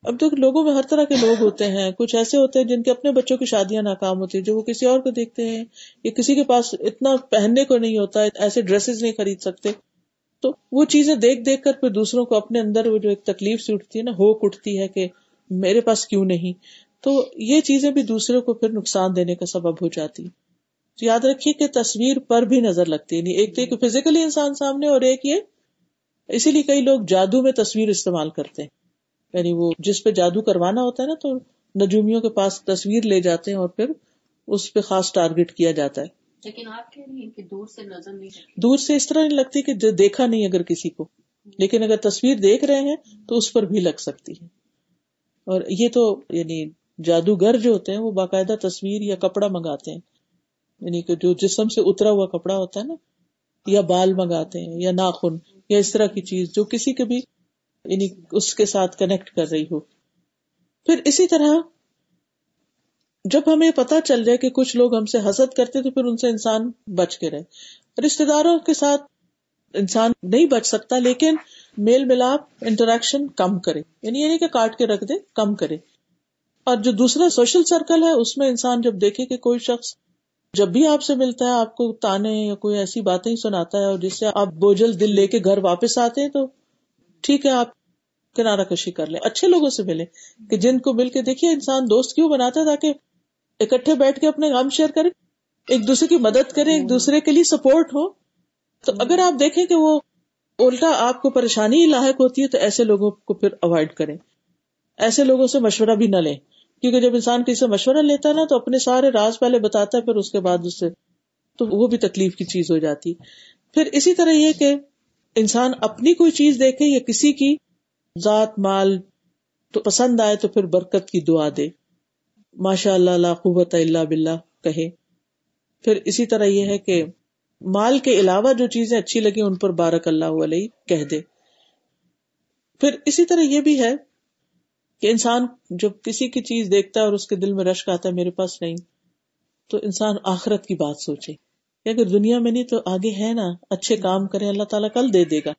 اب تو لوگوں میں ہر طرح کے لوگ ہوتے ہیں۔ کچھ ایسے ہوتے ہیں جن کے اپنے بچوں کی شادیاں ناکام ہوتی ہیں، جو وہ کسی اور کو دیکھتے ہیں، یا کسی کے پاس اتنا پہننے کو نہیں ہوتا، ایسے ڈریسز نہیں خرید سکتے۔ تو وہ چیزیں دیکھ دیکھ کر پھر دوسروں کو اپنے اندر وہ جو ایک تکلیف سی اٹھتی ہے نا، ہوک اٹھتی ہے کہ میرے پاس کیوں نہیں؟ تو یہ چیزیں بھی دوسرے کو پھر نقصان دینے کا سبب ہو جاتی۔ تو یاد رکھیے کہ تصویر پر بھی نظر لگتی ہے۔ یعنی ایک تو ایک فزیکلی انسان سامنے اور ایک یہ۔ اسی لیے کئی لوگ جادو میں تصویر استعمال کرتے ہیں۔ یعنی وہ جس پہ جادو کروانا ہوتا ہے نا تو نجومیوں کے پاس تصویر لے جاتے ہیں اور پھر اس پہ خاص ٹارگیٹ کیا جاتا ہے۔ لیکن آپ کہہ رہی ہیں کہ دور سے نظر نہیں دور سے اس طرح نہیں لگتی کہ دیکھا نہیں اگر کسی کو۔ لیکن اگر تصویر دیکھ رہے ہیں تو اس پر بھی لگ سکتی ہے۔ اور یہ تو یعنی جادوگر جو ہوتے ہیں وہ باقاعدہ تصویر یا کپڑا منگاتے ہیں۔ یعنی کہ جو جسم سے اترا ہوا کپڑا ہوتا ہے نا یا بال منگاتے ہیں یا ناخن یا اس طرح کی چیز جو کسی کے بھی یعنی اس کے ساتھ کنیکٹ کر رہی ہو۔ پھر اسی طرح جب ہمیں پتا چل جائے کہ کچھ لوگ ہم سے حسد کرتے تو پھر ان سے انسان بچ کے رہے۔ رشتے داروں کے ساتھ انسان نہیں بچ سکتا، لیکن میل ملاپ انٹریکشن کم کرے۔ یعنی یہ نہیں کہ کاٹ کے رکھ دے، کم کرے۔ اور جو دوسرا سوشل سرکل ہے، اس میں انسان جب دیکھے کہ کوئی شخص جب بھی آپ سے ملتا ہے، آپ کو تانے یا کوئی ایسی باتیں سناتا ہے اور جس سے آپ بوجھل دل لے کے گھر واپس آتے ہیں، تو ٹھیک ہے، آپ کنارا کشی کر لیں، اچھے لوگوں سے ملے کہ جن کو مل کے دیکھیے، انسان دوست کیوں بناتا ہے تاکہ اکٹھے بیٹھ کے اپنے غم شیئر کرے ایک دوسرے کی مدد کرے ایک دوسرے کے لیے سپورٹ ہو۔ تو اگر آپ دیکھیں کہ وہ الٹا آپ کو پریشانی لاحق ہوتی ہے، تو ایسے لوگوں کو پھر اوائڈ کریں۔ ایسے لوگوں سے مشورہ بھی نہ لیں۔ کیونکہ جب انسان کسی سے مشورہ لیتا ہے نا، تو اپنے سارے راز پہلے بتاتا ہے، پھر اس کے بعد اس سے تو وہ بھی تکلیف کی چیز ہو جاتی۔ پھر اسی طرح یہ کہ انسان اپنی کوئی چیز دیکھے یا کسی کی ذات، مال تو پسند آئے تو پھر برکت کی دعا دے۔ ماشاء اللہ، لا قوت اللہ بلّہ کہے۔ پھر اسی طرح یہ ہے کہ مال کے علاوہ جو چیزیں اچھی لگی ان پر بارک اللہ علیہ کہہ دے۔ پھر اسی طرح یہ بھی ہے کہ انسان جب کسی کی چیز دیکھتا ہے اور اس کے دل میں رشک آتا ہے، میرے پاس نہیں، تو انسان آخرت کی بات سوچے۔ اگر دنیا میں نہیں تو آگے ہے نا، اچھے کام کرے، اللہ تعالیٰ کل دے دے گا۔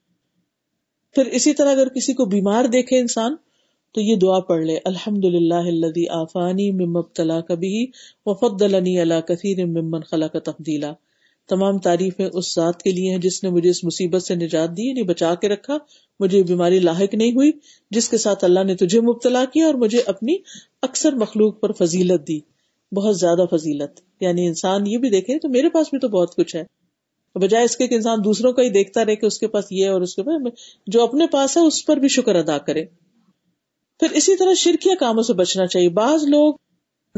پھر اسی طرح اگر کسی کو بیمار دیکھے انسان، تو یہ دعا پڑھ لے الحمد للہ آفانی ممبتلا کبھی وفد اللہ کثیر ممن خلا کا تبدیلا تمام تعریفیں اس ذات کے لیے ہیں جس نے مجھے اس مصیبت سے نجات دی یعنی بچا کے رکھا۔ مجھے بیماری لاحق نہیں ہوئی، جس کے ساتھ اللہ نے تجھے مبتلا کیا اور مجھے اپنی اکثر مخلوق پر فضیلت دی۔ بہت زیادہ فضیلت۔ یعنی انسان یہ بھی دیکھے تو میرے پاس بھی تو بہت کچھ ہے۔ بجائے اس کے کہ انسان دوسروں کا ہی دیکھتا رہے کہ اس کے پاس یہ اور اس کے پاس جو اپنے پاس ہے اس پر بھی شکر ادا کرے۔ پھر اسی طرح شرکیہ کاموں سے بچنا چاہیے۔ بعض لوگ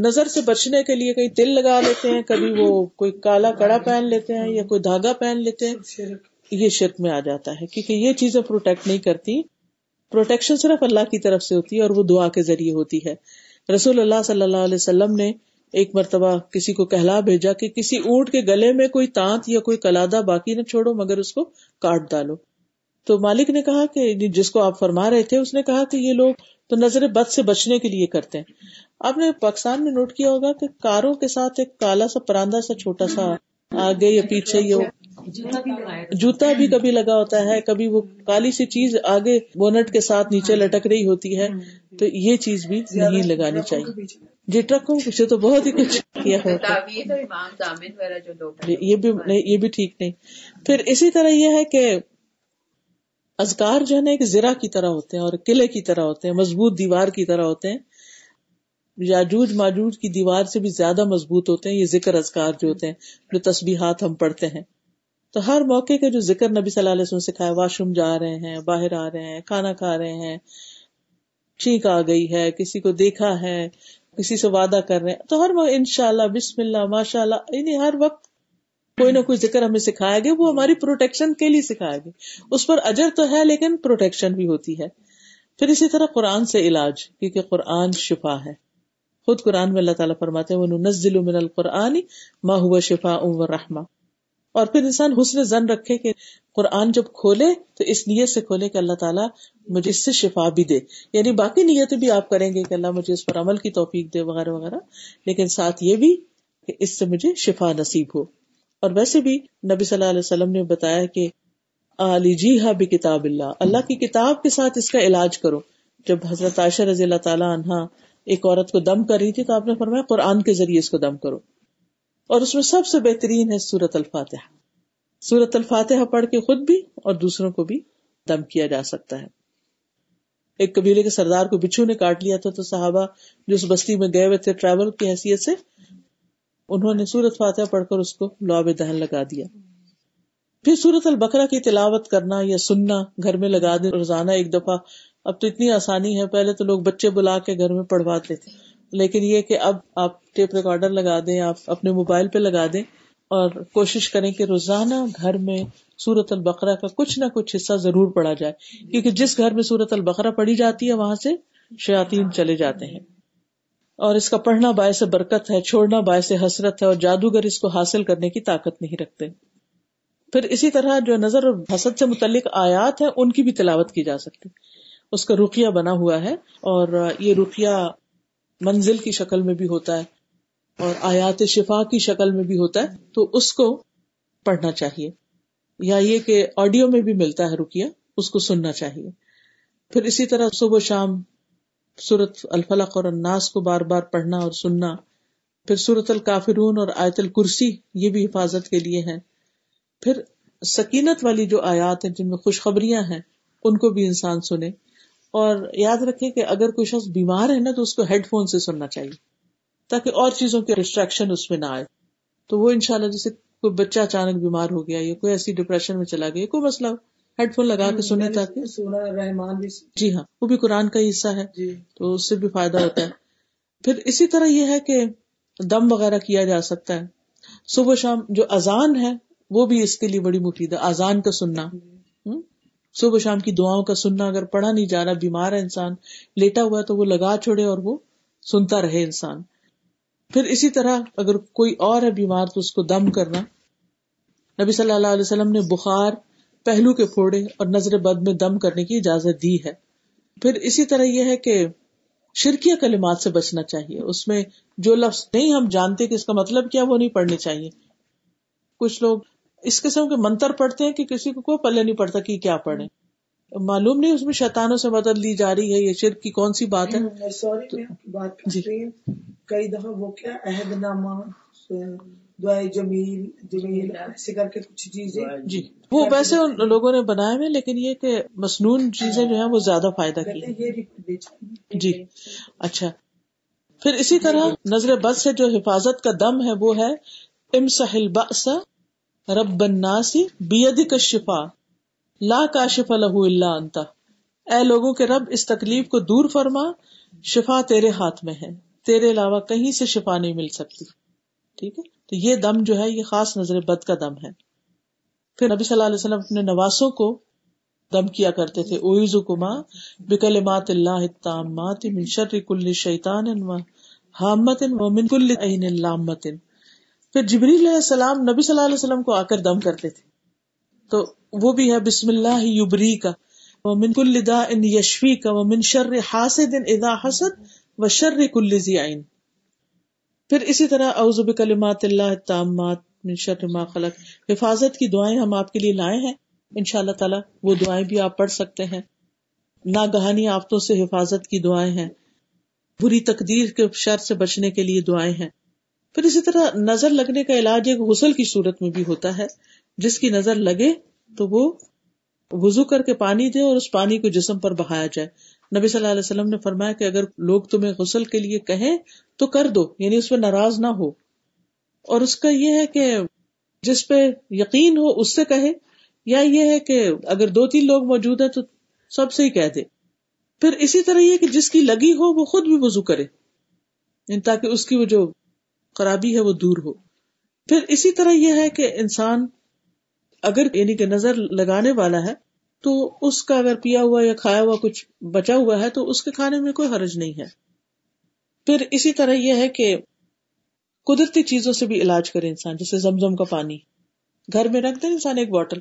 نظر سے بچنے کے لیے کہیں تل لگا لیتے ہیں، کبھی وہ کوئی کالا کڑا پہن لیتے ہیں یا کوئی دھاگا پہن لیتے ہیں۔ یہ شرک میں آ جاتا ہے کیونکہ یہ چیزیں پروٹیکٹ نہیں کرتی۔ پروٹیکشن صرف اللہ کی طرف سے ہوتی ہے اور وہ دعا کے ذریعے ہوتی ہے۔ رسول اللہ صلی اللہ علیہ وسلم نے ایک مرتبہ کسی کو کہلا بھیجا کہ کسی اونٹ کے گلے میں کوئی تانت یا کوئی کلادہ باقی نہ چھوڑو، مگر اس کو کاٹ ڈالو۔ تو مالک نے کہا کہ جس کو آپ فرما رہے تھے، اس نے کہا کہ یہ لوگ تو نظر بد سے بچنے کے لیے کرتے ہیں۔ آپ نے پاکستان میں نوٹ کیا ہوگا کہ کاروں کے ساتھ ایک کالا سا پراندہ سا چھوٹا سا آگے یا پیچھے جوتا بھی کبھی لگا ہوتا ہے، کبھی وہ کالی سی چیز آگے بونٹ کے ساتھ نیچے لٹک رہی ہوتی ہے۔ تو یہ چیز بھی نہیں لگانی چاہیے۔ جی ٹرکوں پیچھے تو بہت ہی کچھ کیا یہ بھی یہ بھی ٹھیک نہیں۔ پھر اسی طرح یہ ہے کہ ازکار جو ہے نا ایک زرا کی طرح ہوتے ہیں اور قلعے کی طرح ہوتے ہیں مضبوط دیوار کی طرح ہوتے ہیں۔ یاجوج ماجوج کی دیوار سے بھی زیادہ مضبوط ہوتے ہیں یہ ذکر ازکار جو ہوتے ہیں جو تسبیحات ہم پڑھتے ہیں۔ تو ہر موقع کا جو ذکر نبی صلی اللہ علیہ وسلم سکھایا واش روم جا رہے ہیں باہر آ رہے ہیں کھانا کھا رہے ہیں چینک آ گئی ہے کسی کو دیکھا ہے کسی سے وعدہ کر رہے ہیں۔ تو ہر وقت ان شاء اللہ بسم اللہ ماشاء اللہ یعنی ہر وقت کوئی نہ کوئی ذکر ہمیں سکھایا گیا، وہ ہماری پروٹیکشن کے لیے سکھایا گیا۔ اس پر اجر تو ہے، لیکن پروٹیکشن بھی ہوتی ہے۔ پھر اسی طرح قرآن سے علاج، کیونکہ قرآن شفا ہے۔ خود قرآن میں اللہ تعالیٰ فرماتے ہیں نزل من القرآن ما ہوا شفا و اور پھر انسان حسن زن رکھے کہ قرآن جب کھولے تو اس نیت سے کھولے کہ اللہ تعالیٰ مجھے اس سے شفا بھی دے۔ یعنی باقی نیتیں بھی آپ کریں گے کہ اللہ مجھے اس پر عمل کی توفیق دے وغیرہ وغیرہ۔ لیکن ساتھ یہ بھی کہ اس سے مجھے شفا نصیب ہو۔ اور ویسے بھی نبی صلی اللہ علیہ وسلم نے بتایا کہ علی جی ہا بھی کتاب اللہ۔ اللہ کی کتاب کے ساتھ اس کا علاج کرو۔ جب حضرت عائشہ رضی اللہ تعالیٰ عنہ ایک عورت کو دم کر رہی تھی تو آپ نے فرمایا قرآن کے ذریعے اس کو دم کرو۔ اور اس میں سب سے بہترین ہے سورت الفاتحہ۔ سورت الفاتحہ پڑھ کے خود بھی اور دوسروں کو بھی دم کیا جا سکتا ہے۔ ایک قبیلے کے سردار کو بچھو نے کاٹ لیا تھا تو صحابہ جو اس بستی میں گئے ہوئے تھے ٹریول کی حیثیت سے، انہوں نے سورت فاتحہ پڑھ کر اس کو لعب دہن لگا دیا۔ پھر سورت البقرہ کی تلاوت کرنا یا سننا، گھر میں لگا دیں، روزانہ ایک دفعہ، اب تو اتنی آسانی ہے، پہلے تو لوگ بچے بلا کے گھر میں پڑھواتے تھے۔ لیکن یہ کہ اب آپ ٹیپ ریکارڈر لگا دیں، آپ اپنے موبائل پہ لگا دیں اور کوشش کریں کہ روزانہ گھر میں سورت البقرہ کا کچھ نہ کچھ حصہ ضرور پڑھا جائے۔ کیونکہ جس گھر میں سورت البقرہ پڑھی جاتی ہے، وہاں سے شیاتین چلے جاتے ہیں۔ اور اس کا پڑھنا باعث برکت ہے، چھوڑنا باعث حسرت ہے اور جادوگر اس کو حاصل کرنے کی طاقت نہیں رکھتے۔ پھر اسی طرح جو نظر اور حسد سے متعلق آیات ہیں، ان کی بھی تلاوت کی جا سکتی۔ اس کا رقیہ بنا ہوا ہے اور یہ رقیہ منزل کی شکل میں بھی ہوتا ہے اور آیات شفا کی شکل میں بھی ہوتا ہے، تو اس کو پڑھنا چاہیے۔ یا یہ کہ آڈیو میں بھی ملتا ہے رکیا اس کو سننا چاہیے۔ پھر اسی طرح صبح شام سورت الفلق اور الناس کو بار بار پڑھنا اور سننا۔ پھر سورت الکافرون اور آیت الکرسی، یہ بھی حفاظت کے لیے ہے پھر سکینت والی جو آیات ہیں، جن میں خوشخبریاں ہیں، ان کو بھی انسان سنے۔ اور یاد رکھے کہ اگر کوئی شخص بیمار ہے نا تو اس کو ہیڈ فون سے سننا چاہیے تاکہ اور چیزوں کے ریسٹریکشن اس میں نہ آئے۔ تو وہ انشاءاللہ جیسے کوئی بچہ اچانک بیمار ہو گیا یا کوئی ایسی ڈپریشن میں چلا گیا کوئی مسئلہ ہیڈ فون لگا کے سنے تاکہ جی ہاں وہ بھی قرآن کا ہی حصہ ہے جی۔ تو اس سے بھی فائدہ ہوتا ہے۔ پھر اسی طرح یہ ہے کہ دم وغیرہ کیا جا سکتا ہے۔ صبح شام جو اذان ہے وہ بھی اس کے لیے بڑی مفید ہے اذان کا سننا۔ صبح شام کی دعاؤں کا سننا اگر پڑھا نہیں جا رہا، بیمار ہے انسان، لیٹا ہوا تو وہ لگا چھوڑے اور وہ سنتا رہے انسان۔ پھر اسی طرح اگر کوئی اور ہے بیمار تو اس کو دم کرنا۔ نبی صلی اللہ علیہ وسلم نے بخار پہلو کے پھوڑے اور نظر بد میں دم کرنے کی اجازت دی ہے۔ پھر اسی طرح یہ ہے کہ شرکیہ کلمات سے بچنا چاہیے۔ اس میں جو لفظ نہیں ہم جانتے کہ اس کا مطلب کیا، وہ نہیں پڑھنے چاہیے۔ کچھ لوگ اس قسم کے منتر پڑھتے ہیں کہ کسی کو کوئی پلے نہیں پڑتا کہ کیا پڑھے معلوم نہیں اس میں شیطانوں سے مدد لی جا رہی ہے یہ شرک کی کون سی بات ہے۔ جی۔ کئی دفعہ وہ کیا عہد نامہ جمیل جمیل ایسے کر کے کچھ چیزیں۔ جی۔ وہ ویسے ان لوگوں نے بنائے ہوئے لیکن یہ کہ مصنون چیزیں جو ہیں وہ زیادہ فائدہ کی جی۔ اچھا۔ پھر اسی طرح نظر بد سے جو حفاظت کا دم ہے وہ ہے ام سہل بسا رب الناسی بید کا شفا لا کا شفا لہو اللہ انتا اے لوگوں کے رب، اس تکلیف کو دور فرما، شفا تیرے ہاتھ میں ہے. تیرے علاوہ کہیں سے شفا نہیں مل سکتی. ٹھیک ہے؟ تو یہ دم جو ہے، یہ خاص نظر بد کا دم ہے. پھر نبی صلی اللہ علیہ وسلم اپنے نواسوں کو دم کیا کرتے تھے. اویز کما بکل مات اللہ تامات من شر کل شیطان و حامت و من کل عین لامت. پھر جبریل علیہ السلام نبی صلی اللہ علیہ وسلم کو آ کر دم کرتے تھے۔ تو وہ بھی ہے، بسم اللہ یبری کا وہ من کل دا ان یشوی کا وہ من شر حاسد اذا حسد، و شر کل عین پھر اسی طرح، اعوذ بکلمات اللہ تامات من شر ما خلق۔ حفاظت کی دعائیں ہم آپ کے لیے لائے ہیں۔ ان شاء اللہ تعالیٰ وہ دعائیں بھی آپ پڑھ سکتے ہیں۔ ناگہانی آفتوں سے حفاظت کی دعائیں ہیں۔ بری تقدیر کے شر سے بچنے کے لیے دعائیں ہیں۔ پھر اسی طرح نظر لگنے کا علاج ایک غسل کی صورت میں بھی ہوتا ہے۔ جس کی نظر لگے تو وہ وضو کر کے پانی دے اور اس پانی کو جسم پر بہایا جائے۔ نبی صلی اللہ علیہ وسلم نے فرمایا کہ اگر لوگ تمہیں غسل کے لیے کہیں تو کر دو یعنی اس میں ناراض نہ ہو۔ اور اس کا یہ ہے کہ جس پہ یقین ہو اس سے کہے، یا یہ ہے کہ اگر دو تین لوگ موجود ہیں تو سب سے ہی کہہ دے۔ پھر اسی طرح یہ کہ جس کی لگی ہو وہ خود بھی وضو کرے یعنی تاکہ اس کی وہ جو خرابی ہے وہ دور ہو۔ پھر اسی طرح یہ ہے کہ انسان اگر یعنی کہ نظر لگانے والا ہے تو اس کا اگر پیا ہوا یا کھایا ہوا کچھ بچا ہوا ہے تو اس کے کھانے میں کوئی حرج نہیں ہے۔ پھر اسی طرح یہ ہے کہ قدرتی چیزوں سے بھی علاج کرے انسان، جیسے زمزم کا پانی۔ گھر میں رکھ دے انسان ایک بوٹل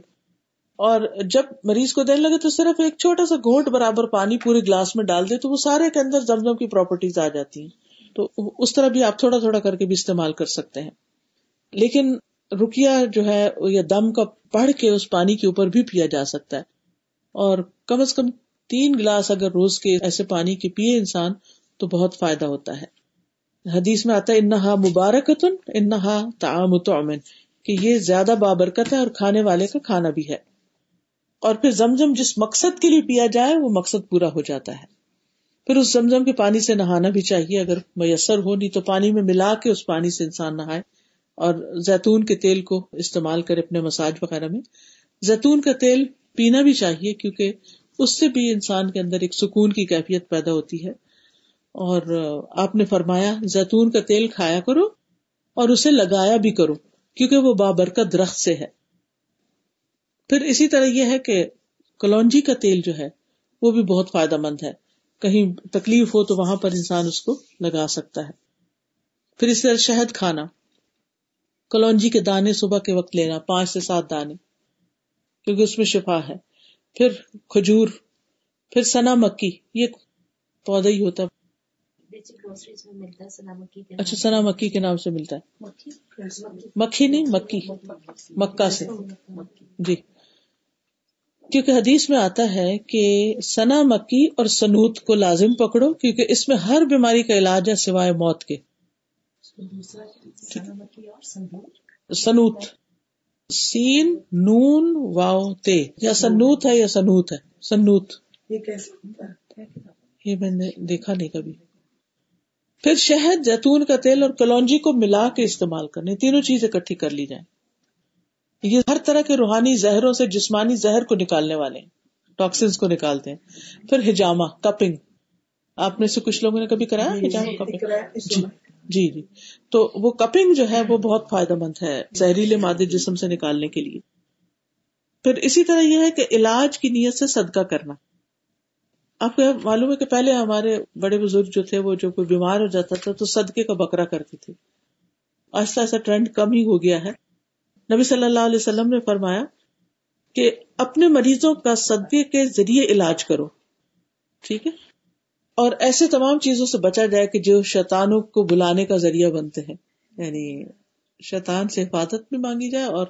اور جب مریض کو دینے لگے تو صرف ایک چھوٹا سا گھونٹ برابر پانی پورے گلاس میں ڈال دے تو وہ سارے کے اندر زمزم کی پراپرٹیز آ جاتی ہیں۔ تو اس طرح بھی آپ تھوڑا تھوڑا کر کے بھی استعمال کر سکتے ہیں۔ لیکن رکیا جو ہے، یا دم کا پڑھ کے اس پانی کے اوپر بھی پیا جا سکتا ہے۔ اور کم از کم تین گلاس اگر روز کے ایسے پانی کے پیے انسان تو بہت فائدہ ہوتا ہے۔ حدیث میں آتا ہے، انہا مبارکتن، انہا تعام تعمن کہ یہ زیادہ بابرکت ہے اور کھانے والے کا کھانا بھی ہے۔ اور پھر زمزم جس مقصد کے لیے پیا جائے، وہ مقصد پورا ہو جاتا ہے۔ پھر اس زمزم کے پانی سے نہانا بھی چاہیے، اگر میسر ہو، نہیں تو پانی میں ملا کے اس پانی سے انسان نہائے۔ اور زیتون کے تیل کو استعمال کرے اپنے مساج وغیرہ میں۔ زیتون کا تیل پینا بھی چاہیے، کیونکہ اس سے بھی انسان کے اندر ایک سکون کی کیفیت پیدا ہوتی ہے۔ اور آپ نے فرمایا، زیتون کا تیل کھایا کرو اور اسے لگایا بھی کرو، کیونکہ وہ بابرکت درخت سے ہے۔ پھر اسی طرح یہ ہے کہ کلونجی کا تیل جو ہے، وہ بھی بہت فائدہ مند ہے۔ کہیں تکلیف ہو تو وہاں پر انسان اس کو لگا سکتا ہے۔ پھر اس طرح شہد کھانا کلونجی کے دانے صبح کے وقت لینا پانچ سے سات دانے کیونکہ اس میں شفا ہے۔ پھر کھجور پھر سنا مکی یہ پودا ہی ہوتا اچھا سنا مکی کے نام سے ملتا ہے۔ مکھی نہیں مکی مکہ سے۔ جی۔ کیونکہ حدیث میں آتا ہے کہ سنا مکی اور سنوت کو لازم پکڑو کیونکہ اس میں ہر بیماری کا علاج ہے سوائے موت کے۔ سنوت۔ سین نون واؤ تے۔ یا سنوت ہے یا سنوت ہے۔ سنوت۔ یہ میں نے دیکھا نہیں کبھی۔ پھر شہد جیتون کا تیل اور کلونجی کو ملا کے استعمال کرنے تینوں چیزیں اکٹھی کر لی جائیں۔ یہ ہر طرح کے روحانی زہروں سے جسمانی زہر کو نکالنے والے ٹاکسنس کو نکالتے ہیں۔ پھر ہجامہ کپنگ آپ میں سے کچھ لوگوں نے کبھی کرایا؟ ہجامہ کپنگ جی جی جی۔ تو وہ کپنگ جو ہے وہ بہت فائدہ مند ہے زہریلے مادے جسم سے نکالنے کے لیے۔ پھر اسی طرح یہ ہے کہ علاج کی نیت سے صدقہ کرنا۔ آپ کو معلوم ہے کہ پہلے ہمارے بڑے بزرگ جو تھے وہ جو کوئی بیمار ہو جاتا تھا تو صدقے کا بکرا کرتے تھے۔ آہستہ آہستہ ٹرینڈ کم ہی ہو گیا ہے۔ نبی صلی اللہ علیہ وسلم نے فرمایا کہ اپنے مریضوں کا صدقے کے ذریعے علاج کرو ٹھیک ہے؟ اور ایسے تمام چیزوں سے بچا جائے کہ جو شیطانوں کو بلانے کا ذریعہ بنتے ہیں۔ یعنی شیطان سے حفاظت بھی مانگی جائے اور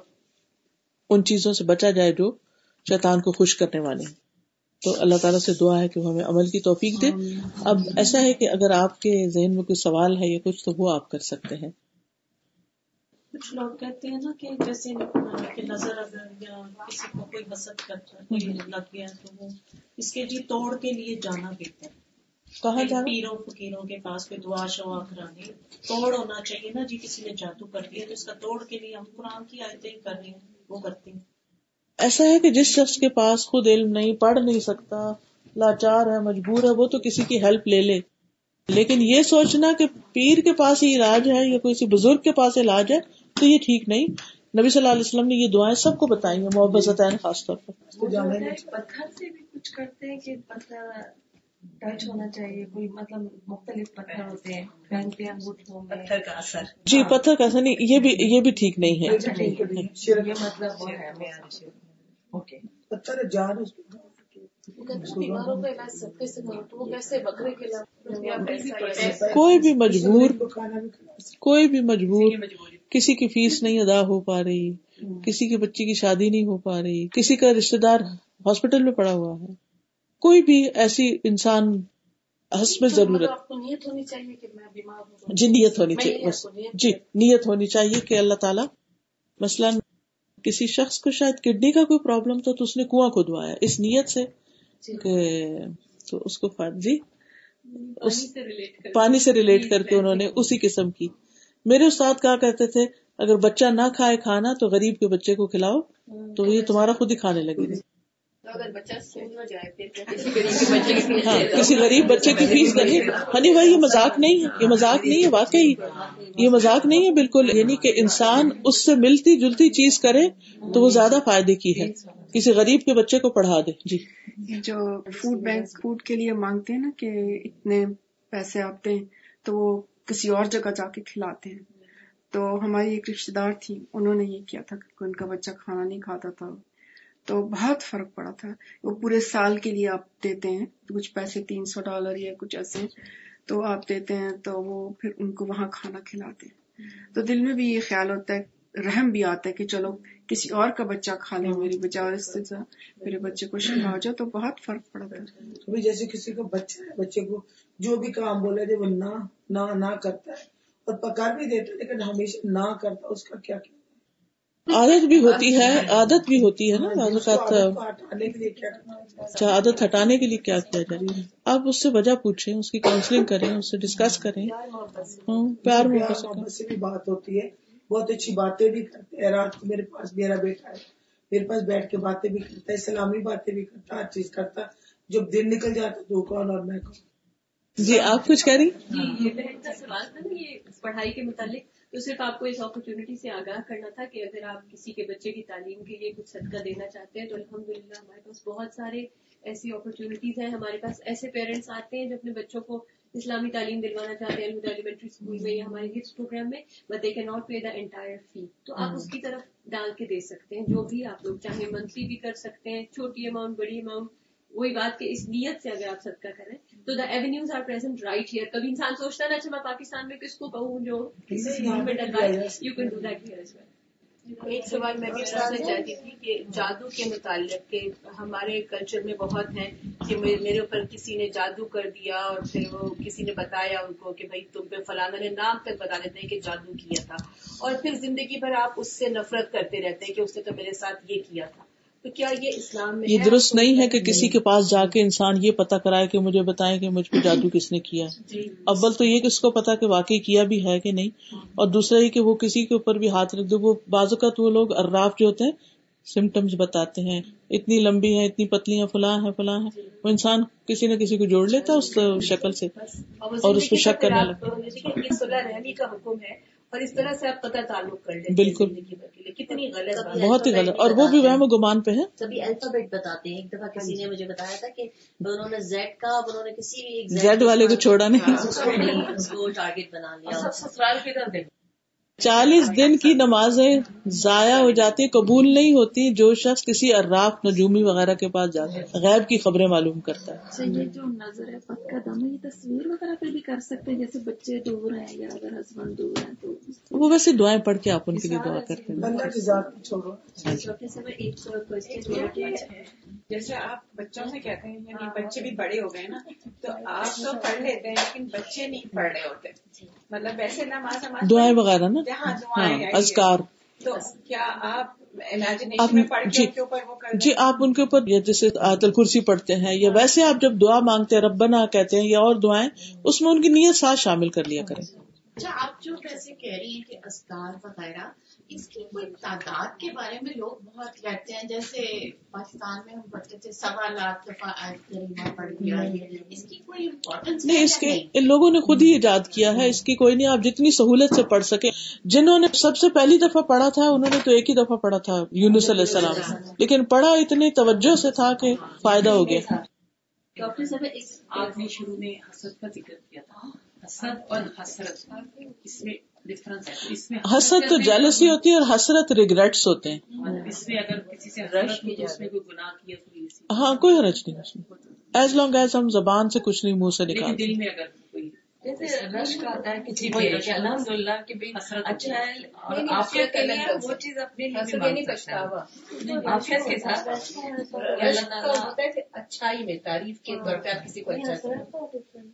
ان چیزوں سے بچا جائے جو شیطان کو خوش کرنے والے ہیں۔ تو اللہ تعالیٰ سے دعا ہے کہ وہ ہمیں عمل کی توفیق دے۔ اب ایسا ہے کہ اگر آپ کے ذہن میں کوئی سوال ہے یا کچھ تو وہ آپ کر سکتے ہیں۔ کچھ لوگ کہتے ہیں نا کہ جیسے نظر اگر یا کسی کو کوئی حسد کرتا لگ گیا تو وہ اس کے جی توڑ کے لیے جانا کہتے ہیں کہاں جانا؟ پیروں فکیروں کے پاس کوئی دعا شوا کرانی توڑ ہونا چاہیے نا۔ جی کسی نے جادو کر دیا تو اس کا توڑ کے لیے ہم قرآن کی آیتیں کر رہے ہیں وہ کرتے ہیں۔ ایسا ہے کہ جس شخص کے پاس خود علم نہیں پڑھ نہیں سکتا لاچار ہے مجبور ہے وہ تو کسی کی ہیلپ لے لے۔ لیکن یہ سوچنا کہ پیر کے پاس ہی علاج ہے یا کسی بزرگ کے پاس علاج ہے تو یہ ٹھیک نہیں۔ نبی صلی اللہ علیہ وسلم نے یہ دعائیں سب کو بتائی ہیں محبت خاص طور پر۔ پتھر سے بھی کچھ کرتے ہیں کہ پتھر ٹچ ہونا چاہیے کوئی مطلب مختلف پتھر ہوتے ہیں پتھر کا اثر۔ جی پتھر کا اثر نہیں یہ بھی یہ بھی ٹھیک نہیں ہے۔ یہ مطلب وہ ہے پتھر جان کوئی بھی مجبور، کوئی بھی مجبور، کسی کی فیس نہیں ادا ہو پا رہی، کسی کی بچی کی شادی نہیں ہو پا رہی، کسی کا رشتے دار ہاسپٹل میں پڑا ہوا ہے۔ کوئی بھی ایسی انسان حسب ضرورت نیت ہونی چاہیے کہ میں بیمار ہوں جی نیت ہونی چاہیے جی نیت ہونی چاہیے کہ اللہ تعالیٰ مثلاً کسی شخص کو شاید کڈنی کا کوئی پرابلم تھا تو اس نے کنواں کھدوایا اس نیت سے کہ تو اس کو جی؟ پانی سے ریلیٹ کر کے انہوں نے اسی قسم کی۔ میرے استاد کہا کرتے تھے اگر بچہ نہ کھائے کھانا تو غریب کے بچے کو کھلاؤ تو یہ تمہارا خود ہی کھانے لگے اگر بچہ سو نہ جائے پھر کسی غریب بچے کی ہاں کسی غریب بچے کی فیس دے ہنی بھائی یہ مذاق نہیں ہے۔ یہ مذاق نہیں ہے واقعی۔ یہ مذاق نہیں ہے بالکل۔ یعنی کہ انسان اس سے ملتی جلتی چیز کرے تو وہ زیادہ فائدے کی ہے۔ کسی غریب کے بچے کو پڑھا دے۔ جی۔ جو فوڈ بینک فوڈ کے لیے مانگتے ہیں نا کہ اتنے پیسے آتے ہیں تو وہ کسی اور جگہ جا کے کھلاتے ہیں۔ تو ہماری ایک رشتے دار تھی انہوں نے یہ کیا تھا کہ ان کا بچہ کھانا نہیں کھاتا تھا۔ تو بہت فرق پڑا تھا۔ وہ پورے سال کے لیے آپ دیتے ہیں، کچھ پیسے تین سو ڈالر یا کچھ ایسے، تو آپ دیتے ہیں تو وہ پھر ان کو وہاں کھانا کھلاتے ہیں۔ تو دل میں بھی یہ خیال ہوتا ہے، رحم بھی آتا ہے کہ چلو، کسی اور کا بچہ کھا لے، میری بجائے اور اس سے میرے بچے کو شفا ہو جائے تو بہت فرق پڑا تھا۔ ابھی جیسے کسی کا بچہ ہے، بچے کو جو بھی کام بولے جب وہ نہ نہ نہ کرتا ہے اور پکا بھی دیتا ہے، لیکن ہمیشہ نہ کرتا، اس کا کیا کیا؟ عادت بھی ہوتی ہے عادت بھی ہوتی ہے۔ نا بعض اس کو اوقات ہے؟ اچھا عادت ہٹانے کے لیے کیا کیا جائے آپ اس سے وجہ پوچھیں اس کی کاؤنسلنگ کریں اس سے ڈسکس کریں۔ ہاں، پیار میں پیار محبت سے بھی بات ہوتی ہے۔ بہت اچھی باتیں بھی کرتے ہیں۔ رات کو میرے پاس میرا بیٹا ہے۔ میرے پاس بیٹھ کے باتیں بھی کرتا ہے سلامی باتیں بھی کرتا ہر چیز کرتا جب دن نکل جاتا تو کون اور میں کون؟ جی آپ کچھ کہہ رہی جی یہ بہن کا سوال تھا نا یہ پڑھائی کے متعلق تو صرف آپ کو اس اپرچونٹی سے آگاہ کرنا تھا کہ اگر آپ کسی کے بچے کی تعلیم کے لیے کچھ صدقہ دینا چاہتے ہیں تو الحمد للہ ہمارے پاس بہت سارے ایسی اپرچونیٹیز ہیں۔ ہمارے پاس ایسے پیرنٹس آتے ہیں جو اپنے بچوں کو اسلامی تعلیم دلوانا چاہتے ہیں۔ الہدا ایلیمنٹری اسکول میں یا ہمارے ہٹس پروگرام میں but they can not pay the entire fee تو آپ اس کی طرف ڈال کے دے سکتے ہیں۔ جو بھی آپ لوگ چاہے منتھلی بھی کر سکتے ہیں۔ چھوٹی اماؤنٹ بڑی اماؤنٹ وہی بات کہ اس نیت سے اگر آپ صدقہ کریں تو the avenues are present right here کبھی انسان سوچتا نا اچھا میں پاکستان میں کس کو کہوں جو you can do that here as well ایک سوال میں بھی پوچھنا چاہتی تھی کہ جادو کے متعلق کہ ہمارے کلچر میں بہت ہیں کہ میرے اوپر کسی نے جادو کر دیا اور پھر وہ کسی نے بتایا ان کو کہ بھائی تم پہ فلانا نے نام تک بتا دیتے ہیں کہ جادو کیا تھا۔ اور پھر زندگی بھر آپ اس سے نفرت کرتے رہتے ہیں کہ اس نے تو میرے ساتھ یہ کیا تھا۔ تو کیا یہ اسلام میں یہ درست نہیں ہے کہ کسی کے پاس جا کے انسان یہ پتا کرائے کہ مجھے بتائیں کہ مجھ پہ جادو کس نے کیا جی۔ اول تو یہ کس کو پتا کہ واقعی کیا بھی ہے کہ نہیں۔ اور دوسرا یہ کہ وہ کسی کے اوپر بھی ہاتھ رکھ دے۔ وہ بعض اوقات وہ لوگ اراف جو ہوتے ہیں سمٹمس بتاتے ہیں۔ اتنی لمبی ہیں اتنی پتلی ہیں فلاں ہے فلاں ہے وہ انسان کسی نہ کسی کو جوڑ لیتا ہے اس شکل سے۔ اور اس پہ شک کرنے لگتا ہے۔ اور اس طرح سے آپ قطع تعلق کر لیں بالکل. کتنی غلط بہت ہی غلط. اور وہ بھی وہم و گمان پہ ہے کبھی الفابیٹ بتاتے ہیں ایک دفعہ کسی نے مجھے بتایا تھا کہ انہوں نے زیڈ کا انہوں نے کسی بھی زیڈ والے کو چھوڑا نہیں۔ اس کو ٹارگیٹ بنا لیا۔ سسرال کی طرف دیکھ چالیس دن کی نمازیں ضائع ہو جاتی قبول نہیں ہوتی جو شخص کسی اراف نجومی وغیرہ کے پاس جاتا ہے غیب کی خبریں معلوم کرتا ہے۔ اچھا یہ جو نظر ہے پت کا دم یہ تصویر وغیرہ پہ بھی کر سکتے ہیں جیسے بچے دور ہیں یا اگر ہسبینڈ دور ہیں تو۔ وہ ویسے دعائیں پڑھ کے آپ ان کے لیے دعا کرتے ہیں۔ کہ جیسے آپ بچوں سے کہتے ہیں یعنی بچے بھی بڑے ہو گئے نا تو آپ تو پڑھ لیتے ہیں لیکن بچے نہیں پڑھ رہے ہوتے۔ مطلب ویسے نماز دعائیں وغیرہ نا؟ جہاں ہاں تو کیا آپ جی جی آپ ان کے اوپر جیسے آیت الکرسی پڑھتے ہیں یا ویسے آپ جب دعا مانگتے ہیں ربنا کہتے ہیں یا اور دعائیں اس میں ان کی نیت ساتھ شامل کر لیا کریں۔ اچھا آپ جو ویسے کہہ رہی ہیں کہ اسکار وغیرہ اس کی کوئی تعداد کے بارے میں لوگ بہت کہتے ہیں۔ جیسے پاکستان میں ہم پڑھتے تھے سوا لاکھ دفعہ آیت کریمہ پڑھ دیا اس کی کوئی امپورٹینس نہیں اس کے ان لوگوں نے خود ہی ایجاد کیا ہے۔ اس کی کوئی نہیں آپ جتنی سہولت سے پڑھ سکے جنہوں نے سب سے پہلی دفعہ پڑھا تھا انہوں نے تو ایک ہی دفعہ پڑھا تھا یونس علیہ السلام۔ لیکن پڑھا اتنی توجہ سے تھا کہ فائدہ ہو گیا۔ ڈاکٹر صاحب ایک آپ نے شروع میں حسد کا ذکر کیا تھا۔ حسد اور حسرت اس میں ڈفرنس ہے. اس میں حسد تو جیلسی ہوتی ہے اور حسرت ریگریٹس ہوتے ہیں. مطلب اس میں اگر کسی سے حسرت ہو تو اس میں کوئی گناہ کیا تو یہ سی- ہاں کوئی حرج نہیں اس میں ایز لانگ ایز ہم زبان سے کچھ نہیں منہ سے نکالتے دل میں اگر جیسے رش کا آتا ہے کسی جی، کہ الحمد للہ کہ بھائی حسرت اچھا ہے۔ اور آفیت کے لیے وہ چیز اپنے لیے مانگ سکتا۔ ہے آفیت کے ساتھ رش کا ہوتا ہے کہ اچھائی میں تعریف کے طور پہ آپ کسی کو اچھا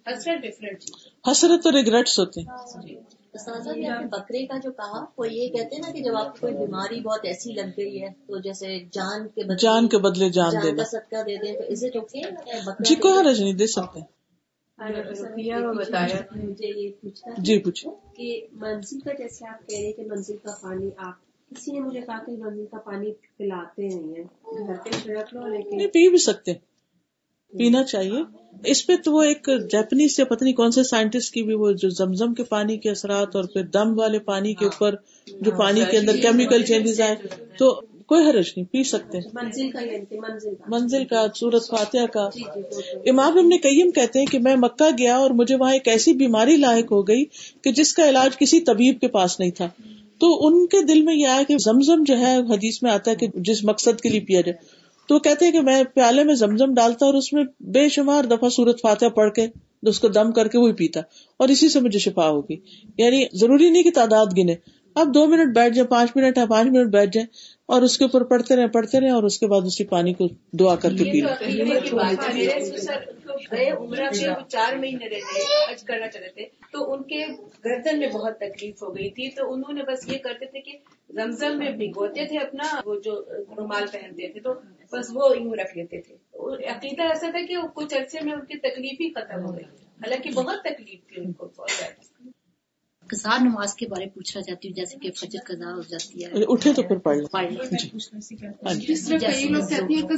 حسرت ڈفرینٹ حسرت اور ریگریٹس ہوتے ہیں۔ استاذہ نے آپ نے بکرے کا جو کہا وہ یہ کہتے ہیں نا کہ جب آپ کو کوئی بیماری بہت ایسی لگ گئی ہے تو جیسے جان کے بدلے جان کے بدلے جان جان دینا۔ کا صدقہ دے دیں تو اسے چکے جی کوئی حرج نہیں دے سکتے بتایا؟ مجھے یہ پوچھنا جی پوچھیں کہ منزل کا جیسے آپ کہہ رہے ہیں کہ منزل کا پانی آپ کسی نے مجھے کہا کہ منزل کا پانی پلاتے نہیں ہیں۔ گھر پہ چھڑک لو لیکن پی بھی سکتے۔ پینا چاہیے۔ اس پہ تو وہ ایک جاپنیز سے پتہ نہیں کون سے سائنٹسٹ کی بھی وہ جو زمزم کے پانی کے اثرات اور پھر دم والے پانی کے اوپر جو پانی کے اندر کیمیکل چینجز آئے۔ تو کوئی حرج نہیں پی سکتے ہیں۔ منزل کا یعنی کہ منزل کا۔ منزل کا سورت فاتحہ کا۔ جی جی تو- امام ابن قیم کہتے ہیں کہ میں مکہ گیا اور مجھے وہاں ایک ایسی بیماری لاحق ہو گئی کہ جس کا علاج کسی طبیب کے پاس نہیں تھا۔ تو ان کے دل میں یہ آیا کہ زمزم جو ہے حدیث میں آتا ہے کہ جس مقصد کے لیے پیا جائے۔ تو وہ کہتے ہیں کہ میں پیالے میں زمزم ڈالتا اور اس میں بے شمار دفعہ سورت فاتحہ پڑھ کے اس کو دم کر کے وہی پیتا۔ اور اسی سے مجھے شفا ہوگی یعنی ضروری نہیں کہ تعداد گنے۔ اب دو منٹ بیٹھ جائیں پانچ منٹ ہے پانچ منٹ بیٹھ جائیں۔ اور اس کے اوپر پڑھتے رہے پڑھتے رہے اور اس کے بعد اسی پانی کو دعا کر کے پی لیں چار مہینے رہتے حج کرنا تھے تو ان کے گردن میں بہت تکلیف ہو گئی تھی۔ تو انہوں نے بس یہ کرتے تھے کہ زمزم میں بھگوتے تھے اپنا وہ جو رومال پہنتے تھے تو بس وہ یوں رکھ لیتے تھے۔ عقیدہ ایسا تھا کہ کچھ عرصے میں ان کی تکلیف ہی ختم ہو گئی حالانکہ بہت تکلیف تھی ان کو بہت زیادہ۔ قضا نماز کے بارے پوچھنا چاہتی ہوں جیسے کہ فجر قضا ہو جاتی ہے۔ اٹھے تو پھر پڑھ ہاں جی۔ نہیں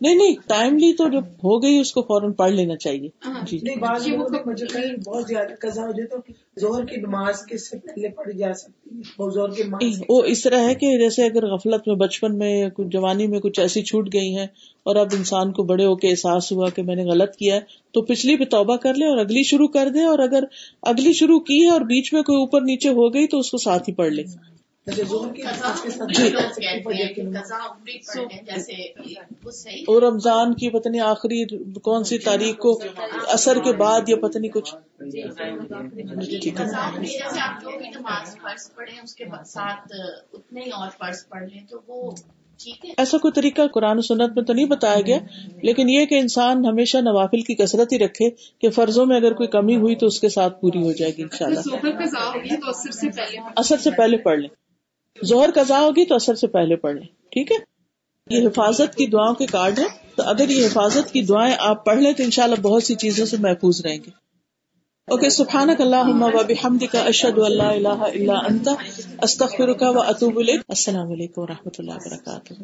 نہیں نہیں ٹائملی تو جب ہو گئی اس کو فوراً پڑھ لینا چاہیے۔ جی۔ نہیں بعض لوگوں نے مجھے کہیں بہت زیادہ قضا ہو جائے تو زہر کی نماز کے سے پہلے پڑھی جا سکتی ہے۔ اور زہر کی نماز کے- وہ اس طرح ہے کہ جیسے اگر غفلت میں بچپن میں یا کچھ جوانی میں کچھ ایسی چھوٹ گئی ہیں اور اب انسان کو بڑے ہو کے احساس ہوا کہ میں نے غلط کیا ہے، تو پچھلی پہ توبہ کر لے اور اگلی شروع کر دے، اور اگر اگلی شروع کی ہے اور بیچ میں کوئی اوپر نیچے ہو گئی تو اس کو ساتھ ہی پڑھ لے۔ اور رمضان کی پتہ نہیں آخری کون سی تاریخ کو اثر کے بعد یا پتہ نہیں کچھ؟ ٹھیک ہے۔ آپ جو بھی نماز فرض اس کے ساتھ اتنے ہی اور فرض پڑھ لیں تو وہ ایسا کوئی طریقہ قرآن و سنت میں تو نہیں بتایا گیا لیکن یہ کہ انسان ہمیشہ نوافل کی کثرت ہی رکھے کہ فرضوں میں اگر کوئی کمی ہوئی تو اس کے ساتھ پوری ہو جائے گی قضا ہوگی تو اثر سے پہلے پڑھ لیں۔ ظہر قضا ہوگی تو اثر سے پہلے پڑھ لیں ٹھیک ہے؟ یہ حفاظت کی دعاؤں کے کارڈ ہیں تو اگر یہ حفاظت کی دعائیں آپ پڑھ لیں تو انشاءاللہ بہت سی چیزوں سے محفوظ رہیں گے۔ اوکے سبحان اللہم و اللہ اللہ اللہ انت استغفرک و اطوب الیک السلام علیکم و رحمۃ اللہ وبرکاتہ